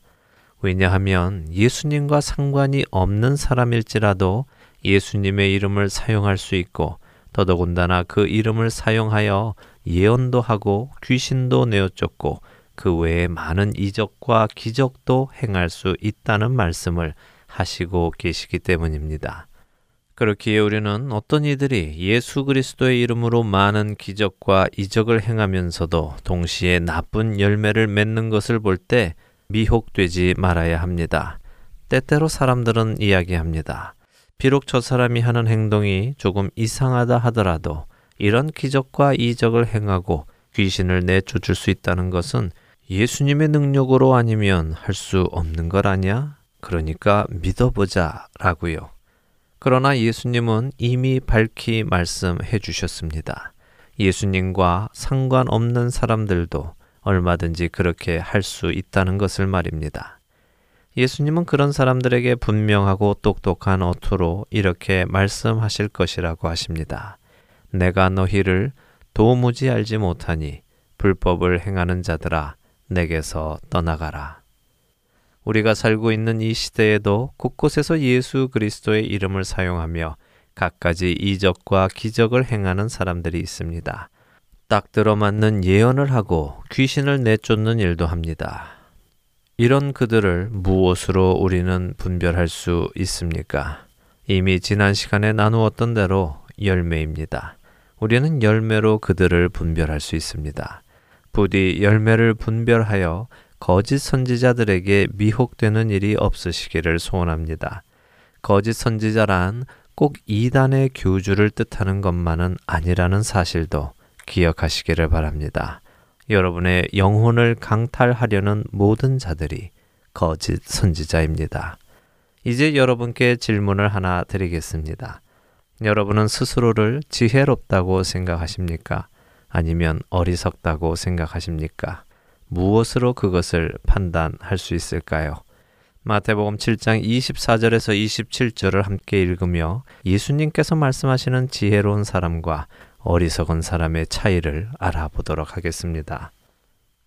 왜냐하면 예수님과 상관이 없는 사람일지라도 예수님의 이름을 사용할 수 있고 더더군다나 그 이름을 사용하여 예언도 하고 귀신도 내어 쫓고 그 외에 많은 이적과 기적도 행할 수 있다는 말씀을 하시고 계시기 때문입니다. 그렇기에 우리는 어떤 이들이 예수 그리스도의 이름으로 많은 기적과 이적을 행하면서도 동시에 나쁜 열매를 맺는 것을 볼 때 미혹되지 말아야 합니다. 때때로 사람들은 이야기합니다. 비록 저 사람이 하는 행동이 조금 이상하다 하더라도 이런 기적과 이적을 행하고 귀신을 내쫓을 수 있다는 것은 예수님의 능력으로 아니면 할 수 없는 걸 아냐? 그러니까 믿어보자 라고요. 그러나 예수님은 이미 밝히 말씀해 주셨습니다. 예수님과 상관없는 사람들도 얼마든지 그렇게 할 수 있다는 것을 말입니다. 예수님은 그런 사람들에게 분명하고 똑똑한 어투로 이렇게 말씀하실 것이라고 하십니다. 내가 너희를 도무지 알지 못하니 불법을 행하는 자들아 내게서 떠나가라. 우리가 살고 있는 이 시대에도 곳곳에서 예수 그리스도의 이름을 사용하며 갖가지 이적과 기적을 행하는 사람들이 있습니다. 딱 들어맞는 예언을 하고 귀신을 내쫓는 일도 합니다. 이런 그들을 무엇으로 우리는 분별할 수 있습니까? 이미 지난 시간에 나누었던 대로 열매입니다. 우리는 열매로 그들을 분별할 수 있습니다. 부디 열매를 분별하여 거짓 선지자들에게 미혹되는 일이 없으시기를 소원합니다. 거짓 선지자란 꼭 이단의 교주를 뜻하는 것만은 아니라는 사실도 기억하시기를 바랍니다. 여러분의 영혼을 강탈하려는 모든 자들이 거짓 선지자입니다. 이제 여러분께 질문을 하나 드리겠습니다. 여러분은 스스로를 지혜롭다고 생각하십니까? 아니면 어리석다고 생각하십니까? 무엇으로 그것을 판단할 수 있을까요? 마태복음 7장 24절에서 27절을 함께 읽으며 예수님께서 말씀하시는 지혜로운 사람과 어리석은 사람의 차이를 알아보도록 하겠습니다.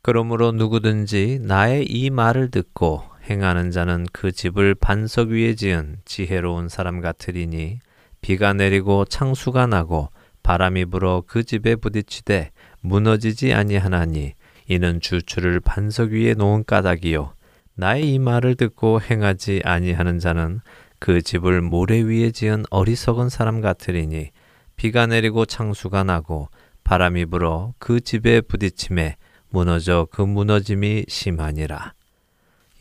그러므로 누구든지 나의 이 말을 듣고 행하는 자는 그 집을 반석 위에 지은 지혜로운 사람 같으리니 비가 내리고 창수가 나고 바람이 불어 그 집에 부딪히되 무너지지 아니하나니 이는 주추를 반석 위에 놓은 까닭이요 나의 이 말을 듣고 행하지 아니하는 자는 그 집을 모래 위에 지은 어리석은 사람 같으리니 비가 내리고 창수가 나고 바람이 불어 그 집에 부딪힘에 무너져 그 무너짐이 심하니라.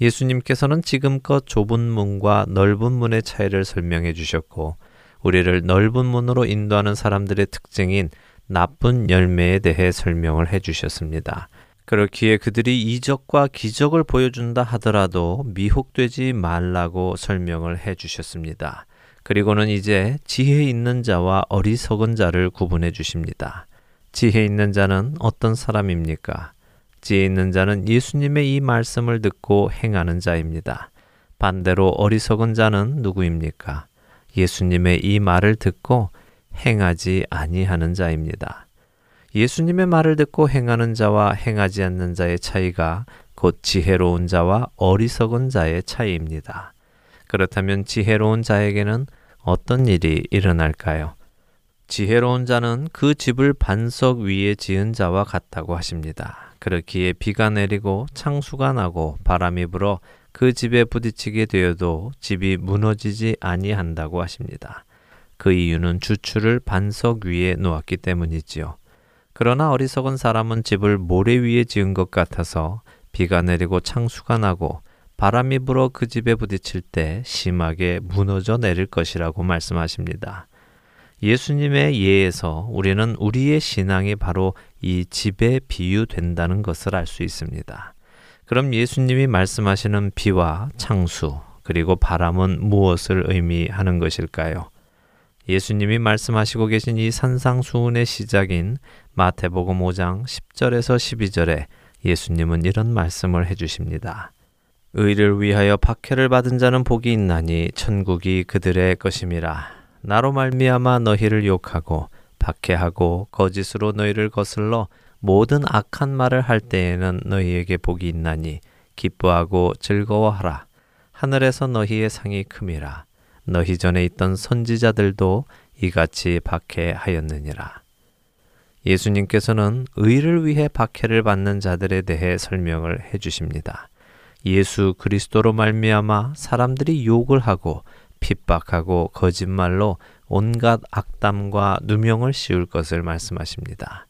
예수님께서는 지금껏 좁은 문과 넓은 문의 차이를 설명해 주셨고, 우리를 넓은 문으로 인도하는 사람들의 특징인 나쁜 열매에 대해 설명을 해 주셨습니다. 그렇기에 그들이 이적과 기적을 보여준다 하더라도 미혹되지 말라고 설명을 해 주셨습니다. 그리고는 이제 지혜 있는 자와 어리석은 자를 구분해 주십니다. 지혜 있는 자는 어떤 사람입니까? 지혜 있는 자는 예수님의 이 말씀을 듣고 행하는 자입니다. 반대로 어리석은 자는 누구입니까? 예수님의 이 말을 듣고 행하지 아니하는 자입니다. 예수님의 말을 듣고 행하는 자와 행하지 않는 자의 차이가 곧 지혜로운 자와 어리석은 자의 차이입니다. 그렇다면 지혜로운 자에게는 어떤 일이 일어날까요? 지혜로운 자는 그 집을 반석 위에 지은 자와 같다고 하십니다. 그렇기에 비가 내리고 창수가 나고 바람이 불어 그 집에 부딪히게 되어도 집이 무너지지 아니한다고 하십니다. 그 이유는 주추를 반석 위에 놓았기 때문이지요. 그러나 어리석은 사람은 집을 모래 위에 지은 것 같아서 비가 내리고 창수가 나고 바람이 불어 그 집에 부딪힐 때 심하게 무너져 내릴 것이라고 말씀하십니다. 예수님의 예에서 우리는 우리의 신앙이 바로 이 집에 비유된다는 것을 알 수 있습니다. 그럼 예수님이 말씀하시는 비와 창수, 그리고 바람은 무엇을 의미하는 것일까요? 예수님이 말씀하시고 계신 이 산상수훈의 시작인 마태복음 5장 10절에서 12절에 예수님은 이런 말씀을 해 주십니다. 의를 위하여 박해를 받은 자는 복이 있나니 천국이 그들의 것임이라. 나로 말미암아 너희를 욕하고 박해하고 거짓으로 너희를 거슬러 모든 악한 말을 할 때에는 너희에게 복이 있나니 기뻐하고 즐거워하라. 하늘에서 너희의 상이 큼이라. 너희 전에 있던 선지자들도 이같이 박해하였느니라. 예수님께서는 의를 위해 박해를 받는 자들에 대해 설명을 해 주십니다. 예수 그리스도로 말미암아 사람들이 욕을 하고 핍박하고 거짓말로 온갖 악담과 누명을 씌울 것을 말씀하십니다.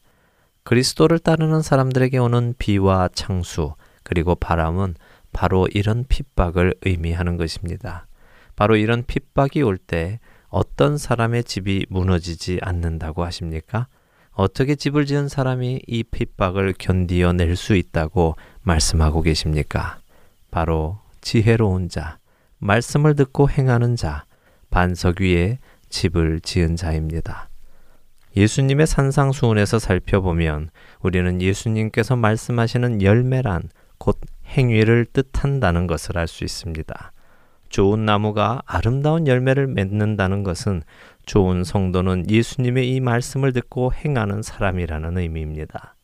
그리스도를 따르는 사람들에게 오는 비와 창수 그리고 바람은 바로 이런 핍박을 의미하는 것입니다. 바로 이런 핍박이 올 때 어떤 사람의 집이 무너지지 않는다고 하십니까? 어떻게 집을 지은 사람이 이 핍박을 견디어 낼 수 있다고 말씀하고 계십니까? 바로 지혜로운 자, 말씀을 듣고 행하는 자, 반석 위에 집을 지은 자입니다. 예수님의 산상수훈에서 살펴보면 우리는 예수님께서 말씀하시는 열매란 곧 행위를 뜻한다는 것을 알 수 있습니다. 좋은 나무가 아름다운 열매를 맺는다는 것은 좋은 성도는 예수님의 이 말씀을 듣고 행하는 사람이라는 의미입니다.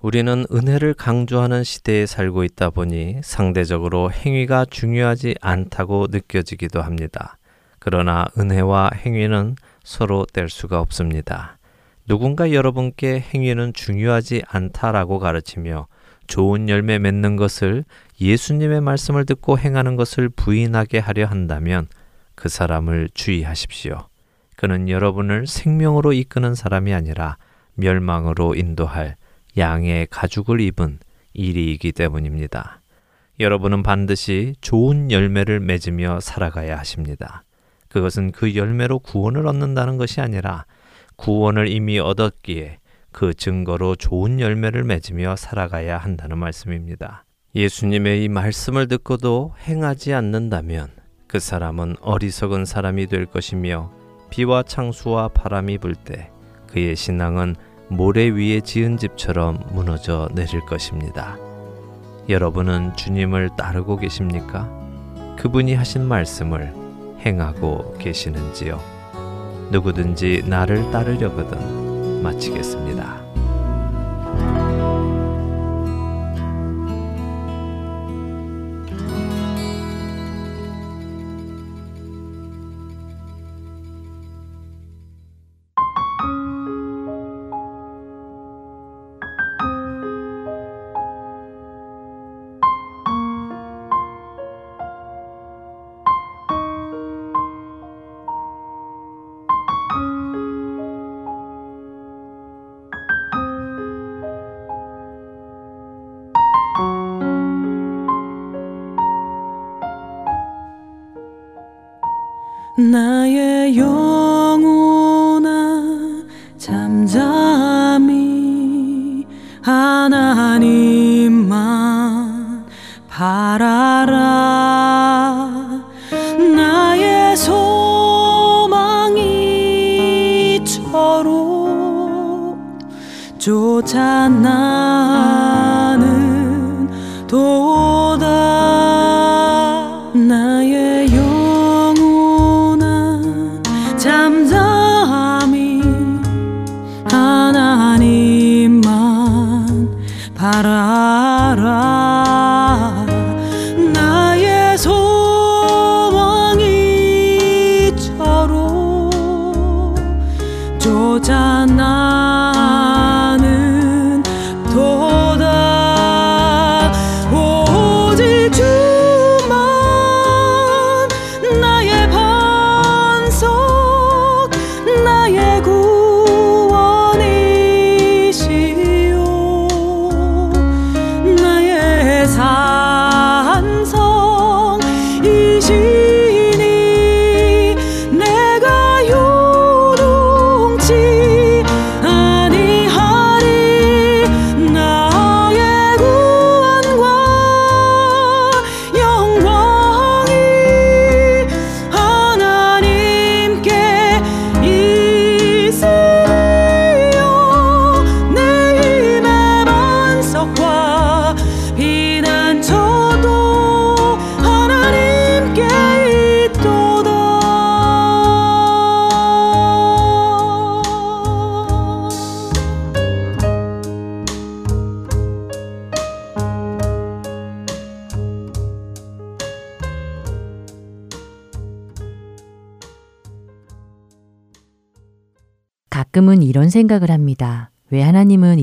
우리는 은혜를 강조하는 시대에 살고 있다 보니 상대적으로 행위가 중요하지 않다고 느껴지기도 합니다. 그러나 은혜와 행위는 서로 뗄 수가 없습니다. 누군가 여러분께 행위는 중요하지 않다라고 가르치며 좋은 열매 맺는 것을 예수님의 말씀을 듣고 행하는 것을 부인하게 하려 한다면 그 사람을 주의하십시오. 그는 여러분을 생명으로 이끄는 사람이 아니라 멸망으로 인도할 양의 가죽을 입은 일이기 때문입니다. 여러분은 반드시 좋은 열매를 맺으며 살아가야 하십니다. 그것은 그 열매로 구원을 얻는다는 것이 아니라 구원을 이미 얻었기에 그 증거로 좋은 열매를 맺으며 살아가야 한다는 말씀입니다. 예수님의 이 말씀을 듣고도 행하지 않는다면 그 사람은 어리석은 사람이 될 것이며 비와 창수와 바람이 불 때 그의 신앙은 모래 위에 지은 집처럼 무너져 내릴 것입니다. 여러분은 주님을 따르고 계십니까? 그분이 하신 말씀을 행하고 계시는지요? 누구든지 나를 따르려거든 마치겠습니다.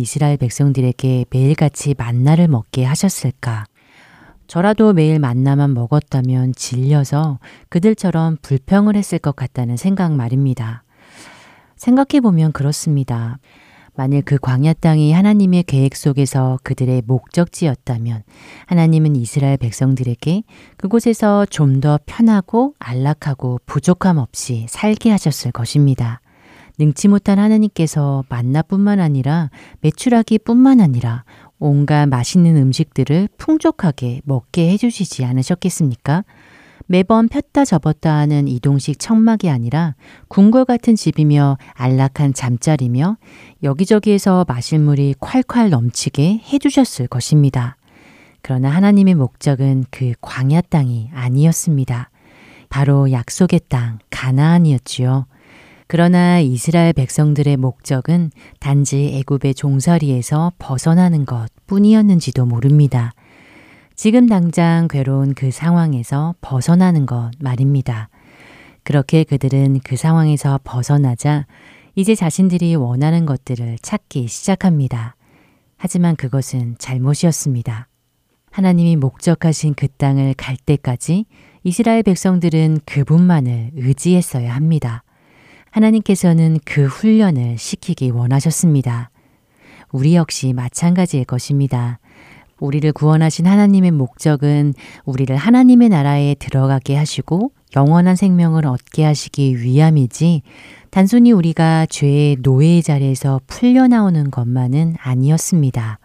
이스라엘 백성들에게 매일같이 만나를 먹게 하셨을까? 저라도 매일 만나만 먹었다면 질려서 그들처럼 불평을 했을 것 같다는 생각 말입니다. 생각해보면 그렇습니다. 만일 그 광야 땅이 하나님의 계획 속에서 그들의 목적지였다면 하나님은 이스라엘 백성들에게 그곳에서 좀 더 편하고 안락하고 부족함 없이 살게 하셨을 것입니다. 능치 못한 하나님께서 만나뿐만 아니라 메추라기뿐만 아니라 온갖 맛있는 음식들을 풍족하게 먹게 해주시지 않으셨겠습니까? 매번 폈다 접었다 하는 이동식 청막이 아니라 궁궐 같은 집이며 안락한 잠자리며 여기저기에서 마실 물이 콸콸 넘치게 해주셨을 것입니다. 그러나 하나님의 목적은 그 광야 땅이 아니었습니다. 바로 약속의 땅 가나안이었지요. 그러나 이스라엘 백성들의 목적은 단지 애굽의 종살이에서 벗어나는 것 뿐이었는지도 모릅니다. 지금 당장 괴로운 그 상황에서 벗어나는 것 말입니다. 그렇게 그들은 그 상황에서 벗어나자 이제 자신들이 원하는 것들을 찾기 시작합니다. 하지만 그것은 잘못이었습니다. 하나님이 목적하신 그 땅을 갈 때까지 이스라엘 백성들은 그분만을 의지했어야 합니다. 하나님께서는 그 훈련을 시키기 원하셨습니다. 우리 역시 마찬가지일 것입니다. 우리를 구원하신 하나님의 목적은 우리를 하나님의 나라에 들어가게 하시고 영원한 생명을 얻게 하시기 위함이지 단순히 우리가 죄의 노예의 자리에서 풀려나오는 것만은 아니었습니다.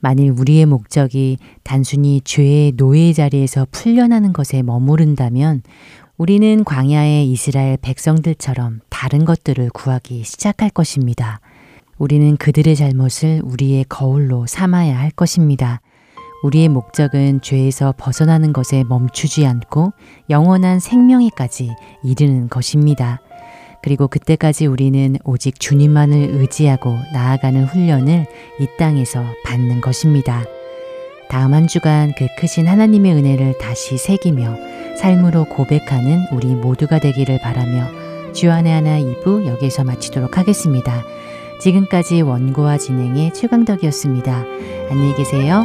만일 우리의 목적이 단순히 죄의 노예의 자리에서 풀려나는 것에 머무른다면 우리는 광야의 이스라엘 백성들처럼 다른 것들을 구하기 시작할 것입니다. 우리는 그들의 잘못을 우리의 거울로 삼아야 할 것입니다. 우리의 목적은 죄에서 벗어나는 것에 멈추지 않고 영원한 생명에까지 이르는 것입니다. 그리고 그때까지 우리는 오직 주님만을 의지하고 나아가는 훈련을 이 땅에서 받는 것입니다. 다음 한 주간 그 크신 하나님의 은혜를 다시 새기며 삶으로 고백하는 우리 모두가 되기를 바라며 주안의 하나 2부 여기서 마치도록 하겠습니다. 지금까지 원고와 진행의 최강덕이었습니다. 안녕히 계세요.